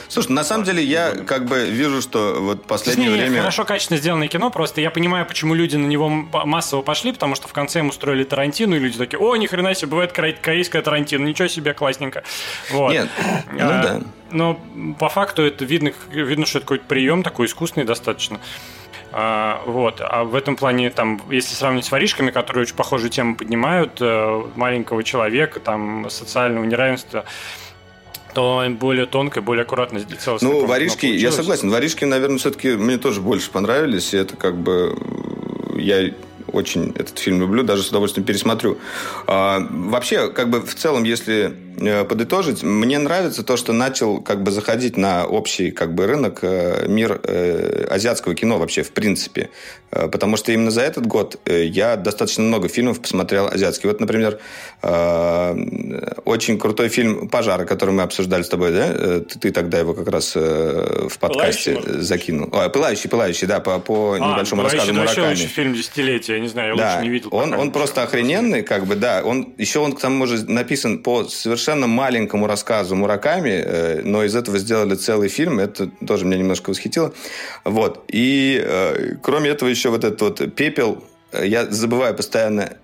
Слушай, на самом деле я как бы вижу, что вот последнее
не,
время...
Хорошо, качественно сделанное кино, просто я понимаю, почему люди на него массово пошли, потому что в конце им устроили Тарантину, и люди такие, о, ни хрена себе, бывает корейская Тарантино, ничего себе, классненько. Вот.
Нет, ну а, да.
Но по факту это видно, видно, что это какой-то прием такой искусственный достаточно. А, вот. А в этом плане, там, если сравнить с воришками, которые очень похожую тему поднимают, э, маленького человека, там, социального неравенства, то более тонко, более аккуратно сделать.
Ну, воришки, я согласен, воришки, наверное, все-таки мне тоже больше понравились. И это как бы я очень этот фильм люблю, даже с удовольствием пересмотрю. А, вообще, как бы в целом, если подытожить, мне нравится то, что начал как бы заходить на общий как бы рынок э, мир э, азиатского кино вообще в принципе. Потому что именно за этот год я достаточно много фильмов посмотрел азиатских. Вот, например, очень крутой фильм «Пожары», который мы обсуждали с тобой, да? Ты, ты тогда его как раз в подкасте пылающий, закинул. О, «Пылающий», «Пылающий», да, по, по а, небольшому рассказу Мураками.
вообще лучший фильм десятилетия, я не знаю, я
да.
лучше не видел.
Он, он просто охрененный, как бы, да. Он, еще он к тому же написан по совершенно совершенно маленькому рассказу Мураками, э, но из этого сделали целый фильм. Это тоже меня немножко восхитило. Вот. И э, кроме этого еще вот этот вот пепел. Э, я забываю постоянно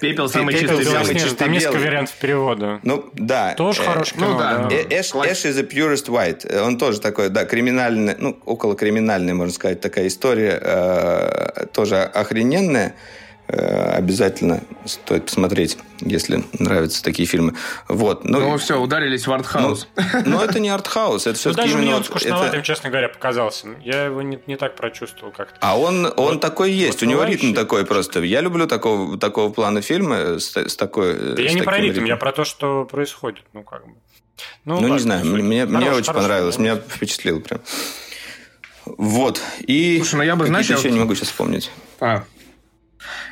Пепел самый пепел, чистый,
самый чистый Там несколько вариантов перевода.
Ну, да.
Тоже э, хороший кино, ну, да. да.
Ash, Ash is the purest white. Он тоже такой, да, криминальный, ну, около криминальная, можно сказать, такая история. Э, тоже охрененная. Э, обязательно стоит посмотреть, если нравятся такие фильмы. Вот.
Ну, ну все, ударились в артхаус.
Ну, но это не артхаус, это все-таки
даже мне он скучноватым, это... честно говоря, показался. Я его не, не так прочувствовал как-то.
А он, он вот, такой есть, у него ритм такой просто. Я люблю такого, такого плана фильмы с, с такой...
Да я не про ритм, я про то, что происходит. Ну, как бы.
Ну, ну не знаю, мне, хорош, мне очень хорош, понравилось, хорош. меня впечатлило прям. Вот. И
Слушай, ну я бы, знаешь,
я не могу сейчас вспомнить.
А,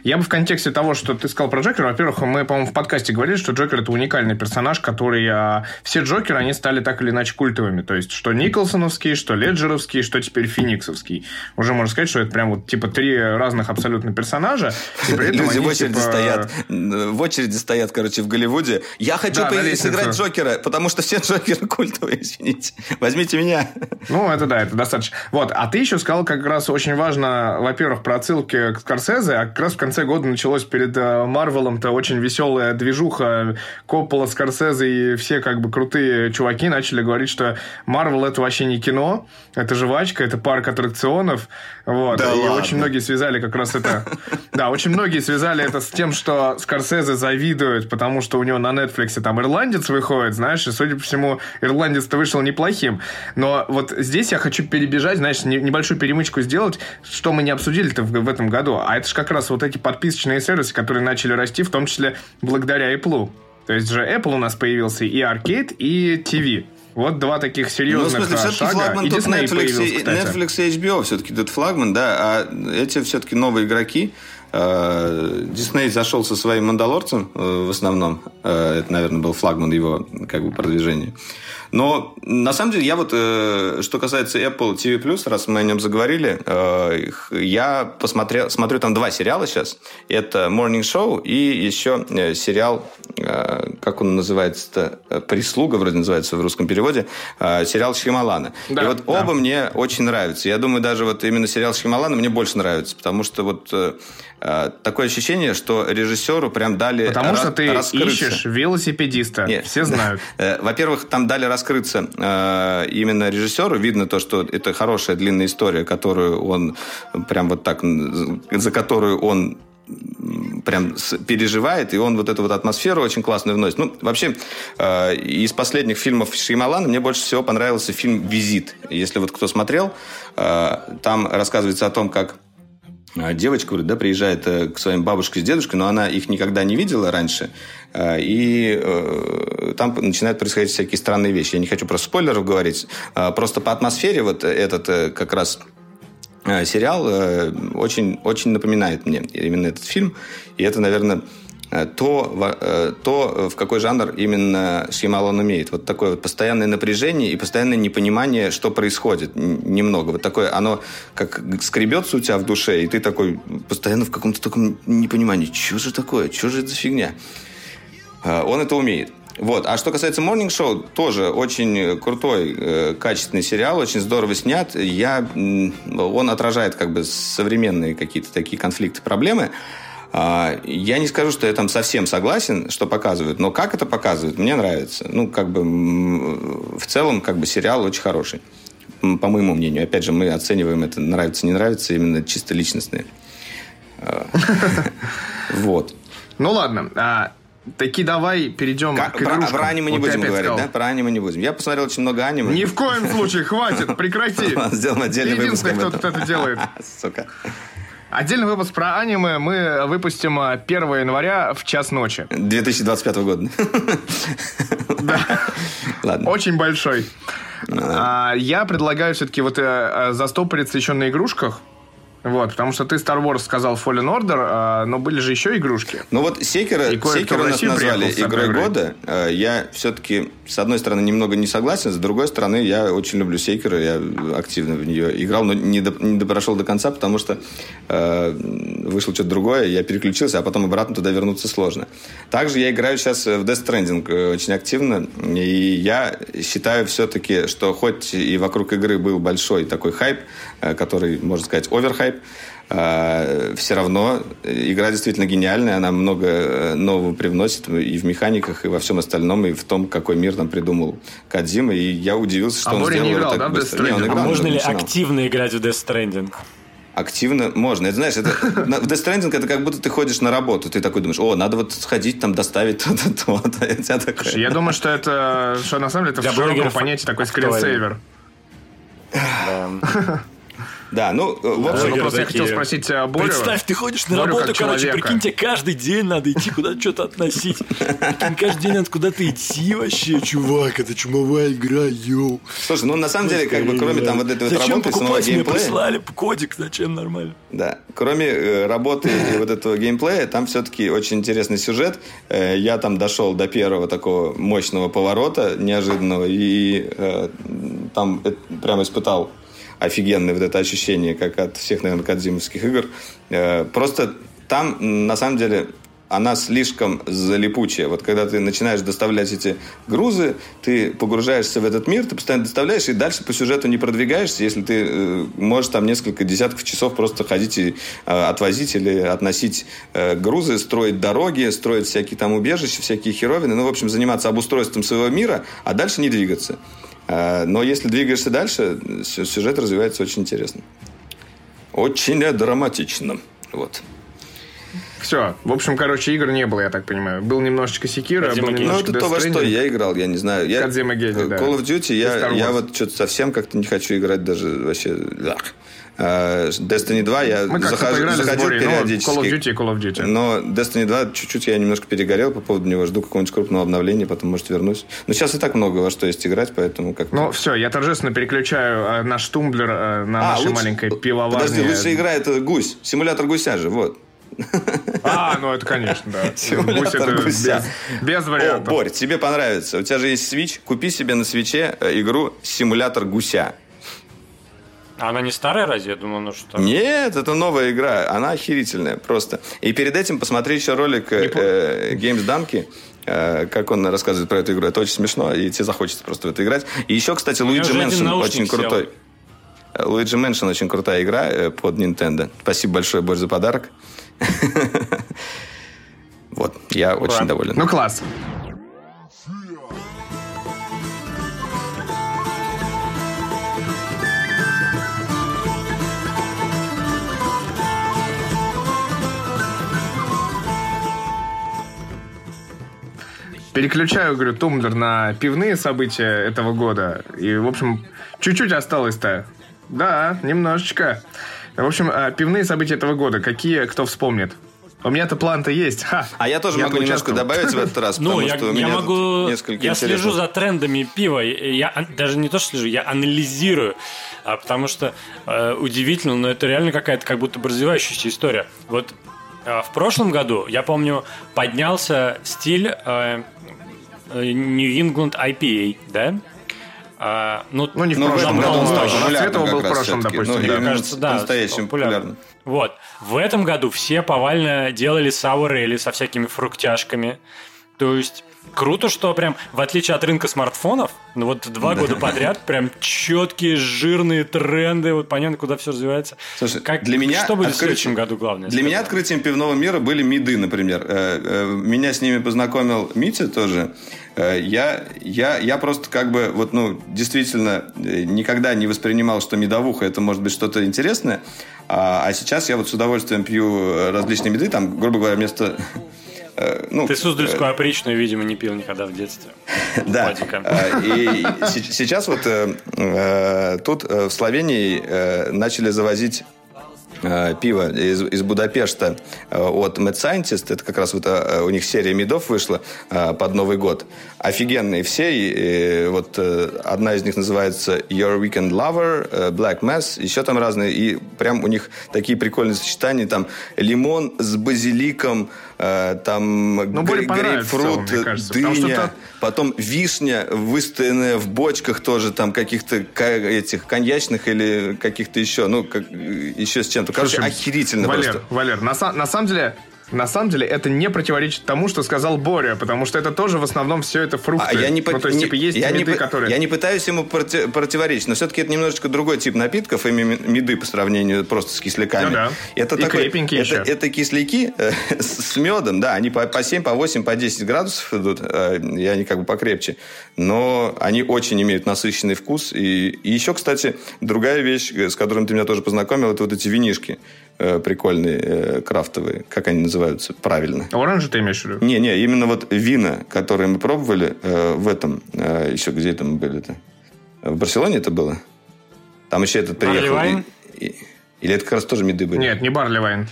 я бы в контексте того, что ты сказал про Джокера, во-первых, мы, по-моему, в подкасте говорили, что Джокер это уникальный персонаж, который... А, все Джокеры, они стали так или иначе культовыми. То есть, что Николсоновский, что Леджеровский, что теперь Фениксовский. Уже можно сказать, что это прям вот типа три разных абсолютно персонажа.
И при этом Люди в очереди типа... стоят. В очереди стоят, короче, в Голливуде. Я хочу да, сыграть Джокера, потому что все Джокеры культовые, извините. Возьмите меня.
Ну, это да, это достаточно. Вот. А ты еще сказал как раз очень важно, во-первых, про отсылки к Скорсезе, а как раз в конце года началось перед э, Марвелом-то очень веселая движуха. Коппола, Скорсезе и все как бы крутые чуваки начали говорить, что Марвел это вообще не кино, это жвачка, это парк аттракционов. Вот. Да и ладно. очень многие связали как раз это... Да, очень многие связали это с тем, что Скорсезе завидует, потому что у него на Netflix там ирландец выходит, знаешь, и, судя по всему, ирландец-то вышел неплохим. Но вот здесь я хочу перебежать, знаешь, небольшую перемычку сделать, что мы не обсудили-то в, в этом году. А это же как раз вот эти подписочные сервисы, которые начали расти, в том числе благодаря Apple. То есть же Apple у нас появился и Arcade, и TV. Вот два таких серьезных ну, в смысле, шага.
флагман
и
тут Netflix, и, Netflix и HBO все-таки тут флагман, да, а эти все-таки новые игроки. Дисней зашел со своим «Мандалорцем» э, в основном. Э, это, наверное, был флагман его как бы продвижения. Но на самом деле я вот, э, что касается Apple TV+, раз мы о нем заговорили, э, я посмотрел, смотрю там два сериала сейчас. Это Morning Show и еще э, сериал, как он называется-то, «Прислуга» вроде называется в русском переводе, сериал Шьямалана. Да, и вот да. оба мне очень нравятся. Я думаю, даже вот именно сериал Шьямалана мне больше нравится, потому что вот такое ощущение, что режиссеру прям дали
Потому что ты раскрыться. ищешь велосипедиста. Нет. Все знают.
Во-первых, там дали раскрыться э, именно режиссеру. Видно то, что это хорошая длинная история, которую он прям вот так, за которую он прям переживает, и он вот эту вот атмосферу очень классную вносит. Ну, вообще, э, из последних фильмов Шеймалана мне больше всего понравился фильм «Визит». Если вот кто смотрел, э, там рассказывается о том, как девочка, говорит, да, приезжает э, к своим бабушке с дедушкой, но она их никогда не видела раньше, э, и э, там начинают происходить всякие странные вещи. Я не хочу про спойлеров говорить, а просто по атмосфере вот этот как раз сериал очень, очень напоминает мне именно этот фильм, и это, наверное, Э, то, э, то, в какой жанр именно Шьямалан умеет. Вот такое вот постоянное напряжение и постоянное непонимание, что происходит. Немного. Вот такое, оно как скребется у тебя в душе, и ты такой постоянно в каком-то таком непонимании. Что же такое? Что же это за фигня? Э, он это умеет. Вот. А что касается Morning Show, тоже очень крутой, э, качественный сериал, очень здорово снят. Я, он отражает как бы современные какие-то такие конфликты, проблемы. А, я не скажу, что я там совсем согласен, что показывают, но как это показывают, мне нравится. Ну, как бы в целом, как бы сериал очень хороший, по моему мнению. Опять же, мы оцениваем это нравится, не нравится, именно чисто личностные. А, вот.
Ну ладно, а, Таки давай перейдем
к игрушкам. Про, про аниме не вот будем говорить, сказал. да? Про аниме не будем. Я посмотрел очень много аниме.
Ни в коем случае, хватит, прекрати.
Сделаем отдельный выпуск.
Единственный, кто это делает. Сука. Отдельный выпуск про аниме мы выпустим 1 а, января в час ночи.
2025 года.
Да. Ладно. Очень большой. А, я предлагаю все-таки вот э, э, застопориться еще на игрушках. Вот, потому что ты Star Wars сказал Fallen Order, а, но были же еще игрушки.
Ну вот Секера, Секера нас назвали игрой года. А, я все-таки, с одной стороны, немного не согласен, с другой стороны, я очень люблю Секера, я активно в нее играл, но не, до, не прошел до конца, потому что э, вышло что-то другое, я переключился, а потом обратно туда вернуться сложно. Также я играю сейчас в Death Stranding э, очень активно, и я считаю все-таки, что хоть и вокруг игры был большой такой хайп, э, который, можно сказать, оверхайп, хайп. А, все равно игра действительно гениальная, она много э, нового привносит и в механиках, и во всем остальном, и в том, какой мир там придумал Кадзима, и я удивился, что а он сделал не играл, так да, быстро. Не,
он играл, а можно ли активно играть в Death Stranding?
Активно можно. Это знаешь, это, в Death Stranding это как будто ты ходишь на работу. Ты такой думаешь, о, надо вот сходить там доставить то-то,
то-то. Я думаю, что это, что на самом деле это в широком понятии такой скринсейвер.
Да. Да, ну, э, в общем...
Ну, просто я хотел спросить э, Борю.
Представь, ты ходишь на работу, короче, прикинь, тебе каждый день надо идти куда-то что-то относить. Прикинь, каждый день надо куда-то идти вообще. Чувак, это чумовая игра, йоу.
Слушай, ну, на самом деле, как бы, кроме там вот этой вот работы,
самого геймплея... прислали кодик, зачем нормально?
Да, кроме э, работы и вот этого геймплея, там все-таки очень интересный сюжет. Я там дошел до первого такого мощного поворота неожиданного, и там прямо испытал офигенное вот это ощущение, как от всех, наверное, кадзимовских игр. Э, просто там, на самом деле, она слишком залипучая. Вот когда ты начинаешь доставлять эти грузы, ты погружаешься в этот мир, ты постоянно доставляешь, и дальше по сюжету не продвигаешься, если ты э, можешь там несколько десятков часов просто ходить и э, отвозить или относить э, грузы, строить дороги, строить всякие там убежища, всякие херовины, ну, в общем, заниматься обустройством своего мира, а дальше не двигаться. А, но если двигаешься дальше, сюжет развивается очень интересно. Очень драматично. Вот.
Все. В общем, короче, игр не было, я так понимаю. Был немножечко Секира, был немножечко
Ну, это то, во что я играл, я не знаю. Я,
Кадзима Геди,
да. Call of Duty, я, я вот что-то совсем как-то не хочу играть даже вообще. А, Destiny 2 я Мы захожу, заходил сборе, периодически.
Call of Duty Call of Duty.
Но Destiny 2 чуть-чуть я немножко перегорел по поводу него. Жду какого-нибудь крупного обновления, потом, может, вернусь. Но сейчас и так много во что есть играть, поэтому как
Ну, все, я торжественно переключаю э, наш тумблер э, на а, нашей лучше... маленькой пивоварне.
Подожди, лучшая игра это гусь. Симулятор гуся же, вот.
А, ну это, конечно, да.
Симулятор
Гусь
гуся.
Без, без
О,
вариантов.
Борь, тебе понравится. У тебя же есть Switch. Купи себе на свече э, игру «Симулятор гуся».
А она не старая разве? Я думал, ну что.
Нет, это новая игра. Она охерительная просто. И перед этим посмотри еще ролик э, э, Games Данки, э, как он рассказывает про эту игру. Это очень смешно, и тебе захочется просто в это играть. И еще, кстати, Luigi
Mansion
очень крутой. Luigi Mansion очень крутая игра э, под Nintendo. Спасибо большое, Борь, за подарок. Вот, я очень доволен.
Ну, класс. Переключаю, говорю, тумблер на пивные события этого года. И, в общем, чуть-чуть осталось-то. Да, немножечко. В общем, а, пивные события этого года. Какие, кто вспомнит? У меня-то план-то есть. Ха.
А я тоже могу немножко добавить в этот раз,
Ну,
потому
я,
что у
я
меня
могу...
тут несколько
Я слежу за трендами пива. Я даже не то, что слежу, я анализирую. А, потому что э, удивительно, но это реально какая-то как будто бы развивающаяся история. Вот э, в прошлом году, я помню, поднялся стиль э, New England IPA, да? А, ну,
Ну, не в
Ну,
прошлом
году он стал популярным
был
как
в
раз
прошлом, допустим.
Ну,
да.
именно
кажется, да,
по-настоящему
популярно.
популярным.
Вот. В этом году все повально делали сауэр со всякими фруктяшками. То есть круто, что прям, в отличие от рынка смартфонов, ну вот два года подряд прям четкие, жирные тренды, вот понятно, куда все развивается.
Слушай,
Как,
для меня
что будет в
открытием-
следующем году главное?
Для меня открытием пивного мира были миды, например. Э, э, Меня с ними познакомил Митя тоже. Э, Я, я, я просто как бы, вот, ну, действительно, никогда не воспринимал, что медовуха это может быть что-то интересное. А, а сейчас я вот с удовольствием пью различные меды, там, грубо говоря, вместо... э, Ну,
Ты Суздальскую опричную, видимо, не пил никогда в детстве.
Да. А, И се- сейчас вот э, э, тут э, в Словении э, начали завозить э, пиво из, из Будапешта э, от Mad Scientist. Это как раз вот э, у них серия медов вышла э, под Новый год. Офигенные все. И, э, вот э, одна из них называется Your Weekend Lover, э, Black Mass. Еще там разные. И прям у них такие прикольные сочетания. Там лимон с базиликом, э, там
Ну, более целом,
грейпфрут,
мне кажется, что
дыня.
это-
Потом вишня, выстоянная в бочках тоже, там каких-то ка- этих коньячных или каких-то еще, ну, как, э, еще с чем-то. Короче,
Слушай,
охерительно
Валер,
просто.
Валер, на, на самом деле... На самом деле это не противоречит тому, что сказал Боря, потому что это тоже в основном все это фрукты.
А я не,
ну, то есть,
не-
типа, есть
я, не,
меды,
по-
которые...
я не пытаюсь ему проти- противоречить, но все-таки это немножечко другой тип напитков, именно меды по сравнению просто с кисляками.
Ну да.
Это
И
такой,
крепенькие
это,
еще.
это кисляки э, с, с медом, да, они по, по 7, по 8, по 10 градусов идут, э, и они как бы покрепче, но они очень имеют насыщенный вкус. И, и еще, кстати, другая вещь, э, с которой ты меня тоже познакомил, это вот эти винишки э, прикольные, э, крафтовые, как они называются правильно?
Оранжи ты имеешь в виду?
Не, не, именно вот вина, которые мы пробовали э, в этом, э, еще где это мы были-то? В Барселоне это было? Там еще этот
Барли
приехал.
вайн?
и- и- или это как раз тоже меды были?
Нет, не Барли Вайн.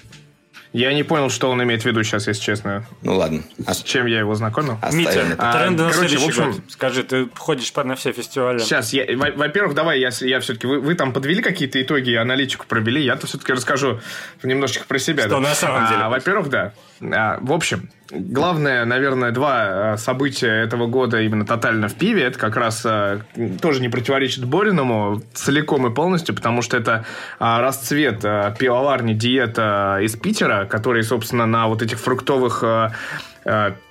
Я не понял, что он имеет в виду сейчас, если честно.
Ну ладно. Ос-
С чем я его знакомил?
оставим
Митя,
это.
А,
тренды на
короче, в
следующий
общем-
год. Скажи, ты ходишь на все фестивали.
Сейчас, я, во- во-первых, давай, я, я все-таки... Вы, вы там подвели какие-то итоги, аналитику провели, я-то все-таки расскажу немножечко про себя.
Что
да.
на самом деле
А, во-первых, да. А, в общем, главное, наверное, два а, события этого года именно тотально в пиве, это как раз а, тоже не противоречит Бориному целиком и полностью, потому что это а, расцвет а, пивоварни диета из Питера, которые, собственно, на вот этих фруктовых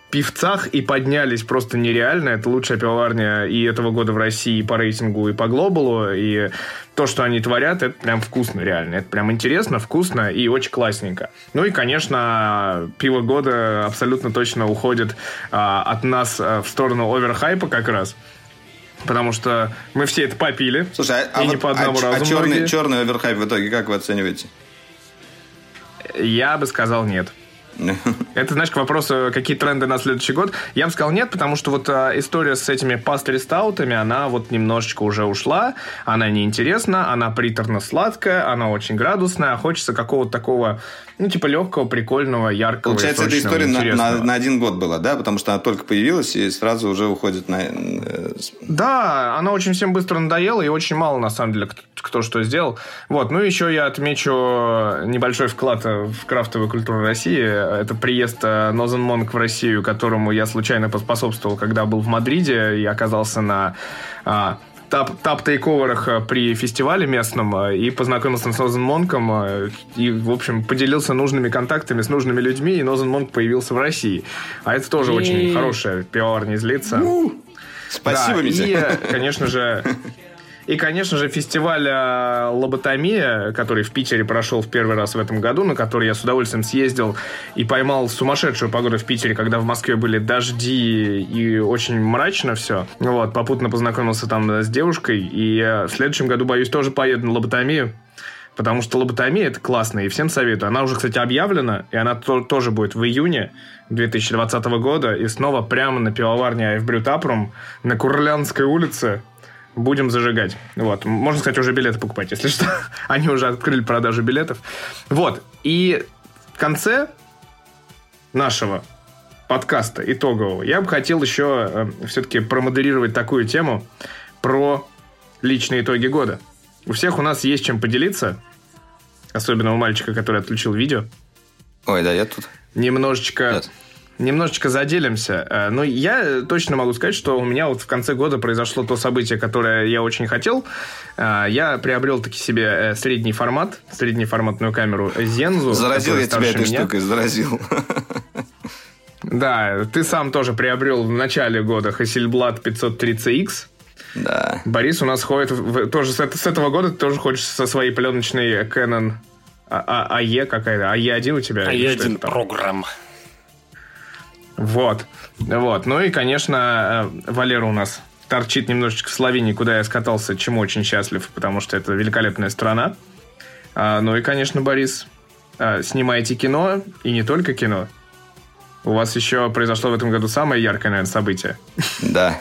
певцах и поднялись просто нереально. Это лучшая пивоварня и этого года в России и по рейтингу, и по глобалу. И то, что они творят, это прям вкусно реально. Это прям интересно, вкусно и очень классненько. Ну и, конечно, пиво года абсолютно точно уходит а, от нас а, в сторону оверхайпа как раз. Потому что мы все это попили.
Слушай, а,
и
а
не
вот-
по одному
а, а
разу
черный,
многие.
черный оверхайп в итоге как вы оцениваете?
Я бы сказал нет. Это, знаешь, к вопросу, какие тренды на следующий год. Я бы сказал нет, потому что вот а, история с этими пастри-стаутами, она вот немножечко уже ушла, она неинтересна, она приторно-сладкая, она очень градусная, а хочется какого-то такого, ну, типа легкого, прикольного, яркого
Получается, эта история на, на, на один год была, да? Потому что она только появилась и сразу уже уходит на... Э,
да, она очень всем быстро надоела, и очень мало, на самом деле, кто, кто что сделал. Вот, ну, еще я отмечу небольшой вклад в крафтовую культуру России. Это приезд Нозен Монк в Россию, которому я случайно поспособствовал, когда был в Мадриде и оказался на а, тап, тап-тейковерах при фестивале местном а, и познакомился с Нозен Монком и, в общем, поделился нужными контактами с нужными людьми, и Нозен Монк появился в России. А это тоже очень хорошая пиарня из лица.
Спасибо, да,
Митя. И, конечно же, и, конечно же, фестиваль э, «Лоботомия», который в Питере прошел в первый раз в этом году, на который я с удовольствием съездил и поймал сумасшедшую погоду в Питере, когда в Москве были дожди и очень мрачно все. Вот, попутно познакомился там с девушкой, и в следующем году, боюсь, тоже поеду на «Лоботомию». Потому что лоботомия это классно, и всем советую. Она уже, кстати, объявлена, и она то, тоже будет в июне 2020 года. И снова прямо на пивоварне в Брютапрум на Курлянской улице будем зажигать. Вот. Можно, сказать, уже билеты покупать, если что. Они уже открыли продажу билетов. Вот. И в конце нашего подкаста итогового я бы хотел еще э, все-таки промодерировать такую тему про личные итоги года. У всех у нас есть чем поделиться, особенно у мальчика, который отключил видео.
Ой, да, я тут.
Немножечко... Нет немножечко заделимся. Э, но я точно могу сказать, что у меня вот в конце года произошло то событие, которое я очень хотел. Э, я приобрел таки себе э, средний формат, среднеформатную камеру Zenzu.
Заразил я тебя этой меня. штукой, заразил.
Да, ты сам тоже приобрел в начале года Hasselblad 530X.
Да.
Борис у нас ходит в, тоже с, с этого года ты тоже хочешь со своей пленочной Canon АЕ какая-то, АЕ1 у тебя?
АЕ1 программ.
Вот. Вот. Ну и, конечно, э, Валера у нас торчит немножечко в Словении, куда я скатался, чему очень счастлив, потому что это великолепная страна. А, ну и, конечно, Борис, а, снимаете кино, и не только кино. У вас еще произошло в этом году самое яркое, наверное, событие.
Да.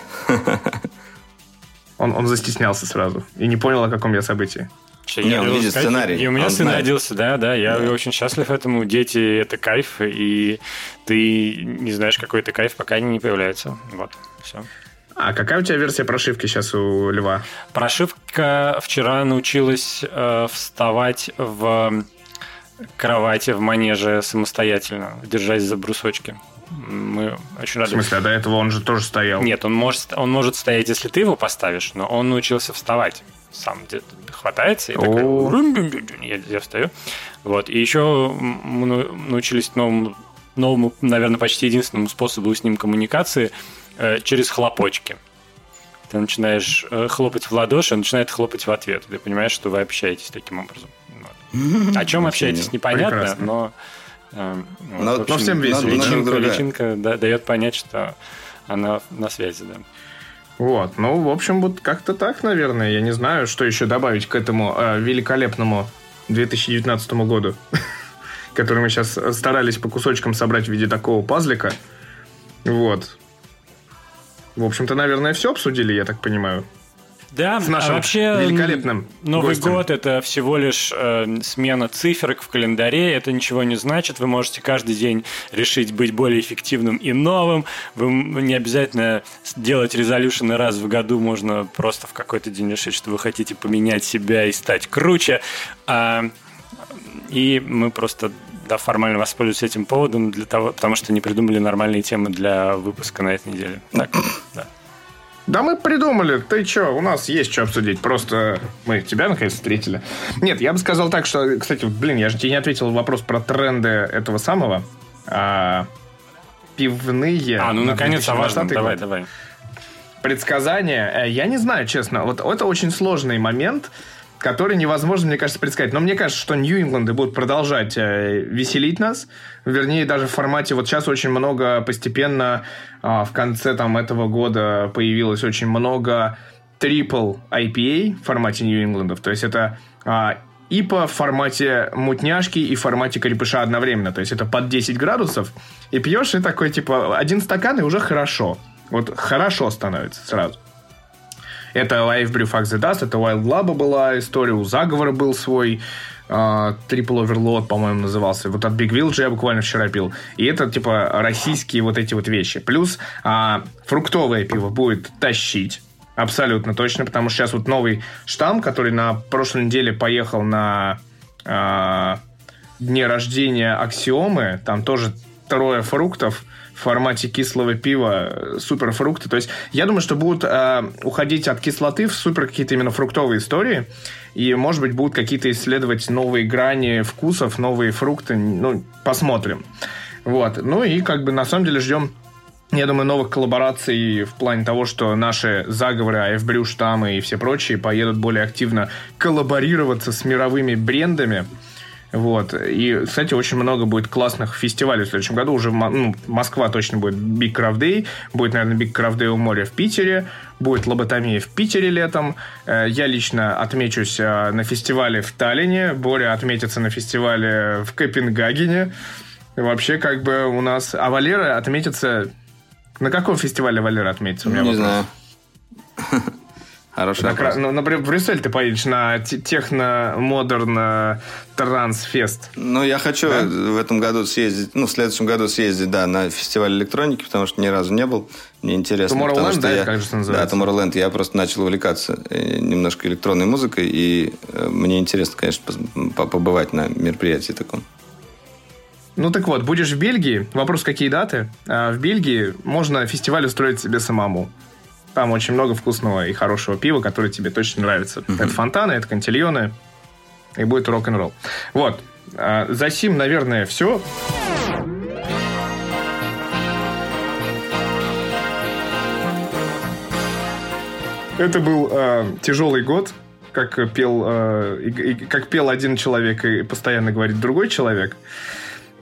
Он, он застеснялся сразу и не понял, о каком я событии.
Не, он видит сценарий.
И у меня сын родился, да, да. Я да. очень счастлив этому. Дети – это кайф, и ты не знаешь, какой это кайф, пока они не появляются. Вот, все.
А какая у тебя версия прошивки сейчас у Льва?
Прошивка вчера научилась э, вставать в кровати в манеже самостоятельно, держась за брусочки. Мы очень рады.
В смысле, а до этого он же тоже стоял?
Нет, он может, он может стоять, если ты его поставишь, но он научился вставать сам хватается и такой, я, я встаю. Вот. И еще мы научились новому, новому, наверное, почти единственному способу с ним коммуникации э, через хлопочки. Ты начинаешь э, хлопать в ладоши, он начинает хлопать в ответ. Ты понимаешь, что вы общаетесь таким образом. Вот. О чем общаетесь, непонятно, Прекрасно. но...
Э, но, общем, но всем весело.
Личинка, личинка да, дает понять, что она на связи, да.
Вот, ну, в общем, вот как-то так, наверное. Я не знаю, что еще добавить к этому э, великолепному 2019 году, который мы сейчас старались по кусочкам собрать в виде такого пазлика. Вот. В общем-то, наверное, все обсудили, я так понимаю.
Да,
с нашим
а вообще
великолепным
Новый
гостем.
год это всего лишь э, смена циферок в календаре, это ничего не значит. Вы можете каждый день решить быть более эффективным и новым. Вы не обязательно делать резолюшены раз в году, можно просто в какой-то день решить, что вы хотите поменять себя и стать круче. А, и мы просто да, формально воспользуемся этим поводом для того, потому что не придумали нормальные темы для выпуска на этой неделе. Так, да.
Да мы придумали. Ты чё, у нас есть что обсудить. Просто мы тебя наконец встретили. Нет, я бы сказал так, что... Кстати, блин, я же тебе не ответил вопрос про тренды этого самого. А, пивные...
А, ну наконец-то важно. Давай, давай.
Предсказания. Э, я не знаю, честно. Вот это очень сложный момент который невозможно, мне кажется, предсказать. Но мне кажется, что Нью-Ингланды будут продолжать э, веселить нас. Вернее, даже в формате... Вот сейчас очень много постепенно э, в конце там, этого года появилось очень много triple IPA в формате Нью-Ингландов. То есть это э, ипа в формате мутняшки и в формате крепыша одновременно. То есть это под 10 градусов. И пьешь, и такой, типа, один стакан, и уже хорошо. Вот хорошо становится сразу. Это Life Brew Fuck the Dust, это Wild Lab была история, у Заговора был свой а, Triple Overload, по-моему, назывался. Вот от Big Village я буквально вчера пил. И это, типа, российские вот эти вот вещи. Плюс а, фруктовое пиво будет тащить. Абсолютно точно, потому что сейчас вот новый штамм, который на прошлой неделе поехал на э, дне рождения Аксиомы, там тоже трое фруктов в формате кислого пива, суперфрукты. То есть я думаю, что будут э, уходить от кислоты в супер какие-то именно фруктовые истории. И, может быть, будут какие-то исследовать новые грани вкусов, новые фрукты. Ну, посмотрим. Вот. Ну и как бы на самом деле ждем я думаю, новых коллабораций в плане того, что наши заговоры, АФБрю, штаммы и все прочие поедут более активно коллаборироваться с мировыми брендами. Вот. И, кстати, очень много будет классных фестивалей в следующем году. Уже ну, Москва точно будет Big Craft Day. Будет, наверное, Big Craft Day у моря в Питере. Будет лоботомия в Питере летом. Э, я лично отмечусь э, на фестивале в Таллине. Боря отметится на фестивале в Копенгагене. Вообще, как бы у нас... А Валера отметится на каком фестивале Валера отметится? У
меня Не вопрос. знаю.
Хороший вопрос. Ну, например, в Брюссель ты поедешь на техно-модерн трансфест.
Ну, я хочу да? в этом году съездить, ну, в следующем году съездить, да, на фестиваль электроники, потому что ни разу не был. Мне интересно.
Tomorrowland, да,
я,
как же это называется?
Да, Tomorrowland. Я просто начал увлекаться э, немножко электронной музыкой, и э, мне интересно, конечно, побывать на мероприятии таком.
Ну так вот, будешь в Бельгии, вопрос, какие даты? А в Бельгии можно фестиваль устроить себе самому. Там очень много вкусного и хорошего пива, которое тебе точно нравится. Mm-hmm. Это фонтаны, это кантильоны, и будет рок-н-ролл. Вот. А, за сим, наверное, все. Это был э, тяжелый год, как пел, э, и, и, как пел один человек и постоянно говорит другой человек.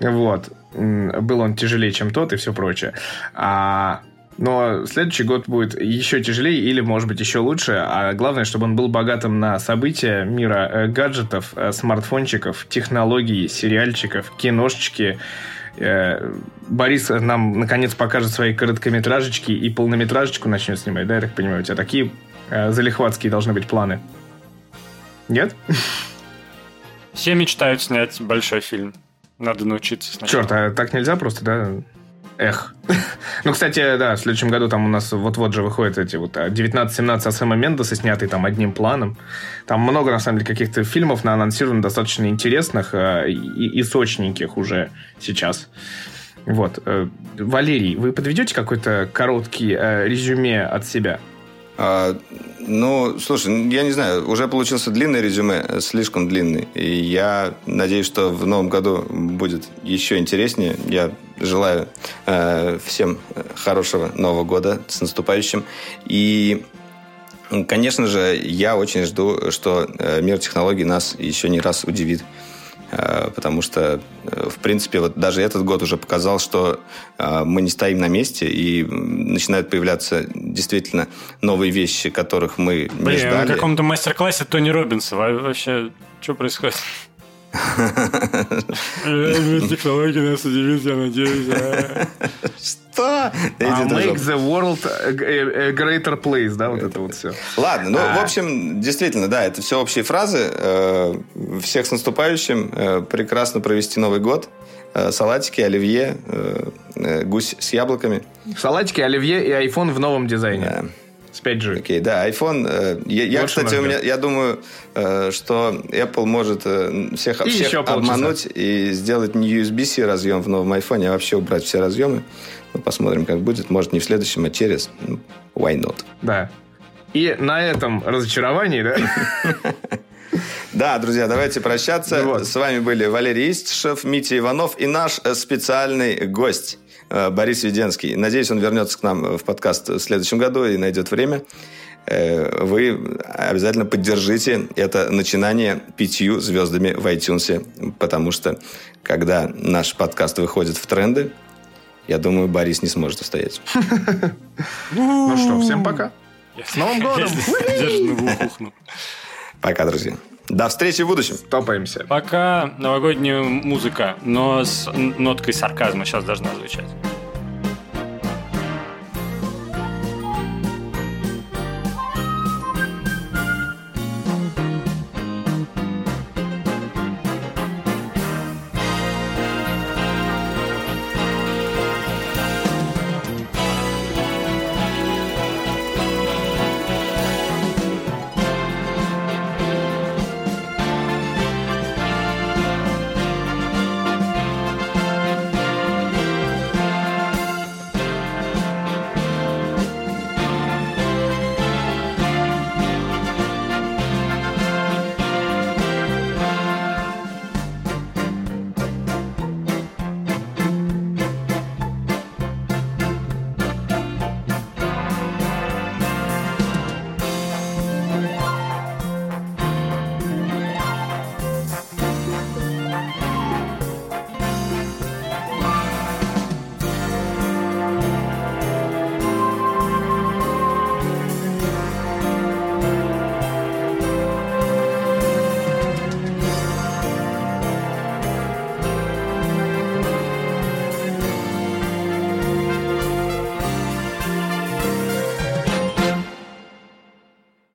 Вот. Был он тяжелее, чем тот и все прочее. А но следующий год будет еще тяжелее или, может быть, еще лучше. А главное, чтобы он был богатым на события мира э, гаджетов, э, смартфончиков, технологий, сериальчиков, киношечки. Э, Борис нам, наконец, покажет свои короткометражечки и полнометражечку начнет снимать, да, я так понимаю? У тебя такие залихватские должны быть планы. Нет?
Все мечтают снять большой фильм. Надо научиться
сначала. Черт, а так нельзя просто, да? Эх. ну, кстати, да, в следующем году там у нас вот-вот же выходят эти вот 19-17 а, Сэма Мендеса, снятые там одним планом. Там много, на самом деле, каких-то фильмов на анонсировано достаточно интересных а, и, и сочненьких уже сейчас. Вот. Э, Валерий, вы подведете какой-то короткий э, резюме от себя?
А, ну, слушай, я не знаю, уже получился длинное резюме, слишком длинный. И я надеюсь, что в новом году будет еще интереснее. Я желаю э, всем хорошего Нового года с наступающим. И Конечно же, я очень жду, что э, мир технологий нас еще не раз удивит. Э, потому что, э, в принципе, вот даже этот год уже показал, что э, мы не стоим на месте, и начинают появляться действительно новые вещи, которых мы не Блин, ждали.
на каком-то мастер-классе Тони Робинса вообще что происходит? Технологии нас удивит, я надеюсь.
Что?
Uh, make the world a greater place, да, вот это вот все.
Ладно, ну, в общем, действительно, да, это все общие фразы. Всех с наступающим. Прекрасно провести Новый год салатики, оливье, гусь с яблоками.
Салатики, оливье и iPhone в новом дизайне. С 5G.
Окей, okay, да, iPhone. Э, я, я кстати, у меня, я думаю, э, что Apple может э, всех, и всех обмануть и сделать не USB-C разъем в новом iPhone, а вообще убрать все разъемы. Ну, посмотрим, как будет. Может, не в следующем, а через. Ну, why not?
Да. И на этом разочаровании, да?
Да, друзья, давайте прощаться. Вот. С вами были Валерий Истишев, Митя Иванов и наш специальный гость Э, Борис Веденский. Надеюсь, он вернется к нам в подкаст в следующем году и найдет время. Э, вы обязательно поддержите это начинание пятью звездами в iTunes, потому что когда наш подкаст выходит в тренды, я думаю, Борис не сможет устоять.
Ну что, всем пока. С Новым годом!
Пока, друзья. До встречи в будущем.
Топаемся.
Пока новогодняя музыка, но с ноткой сарказма сейчас должна звучать.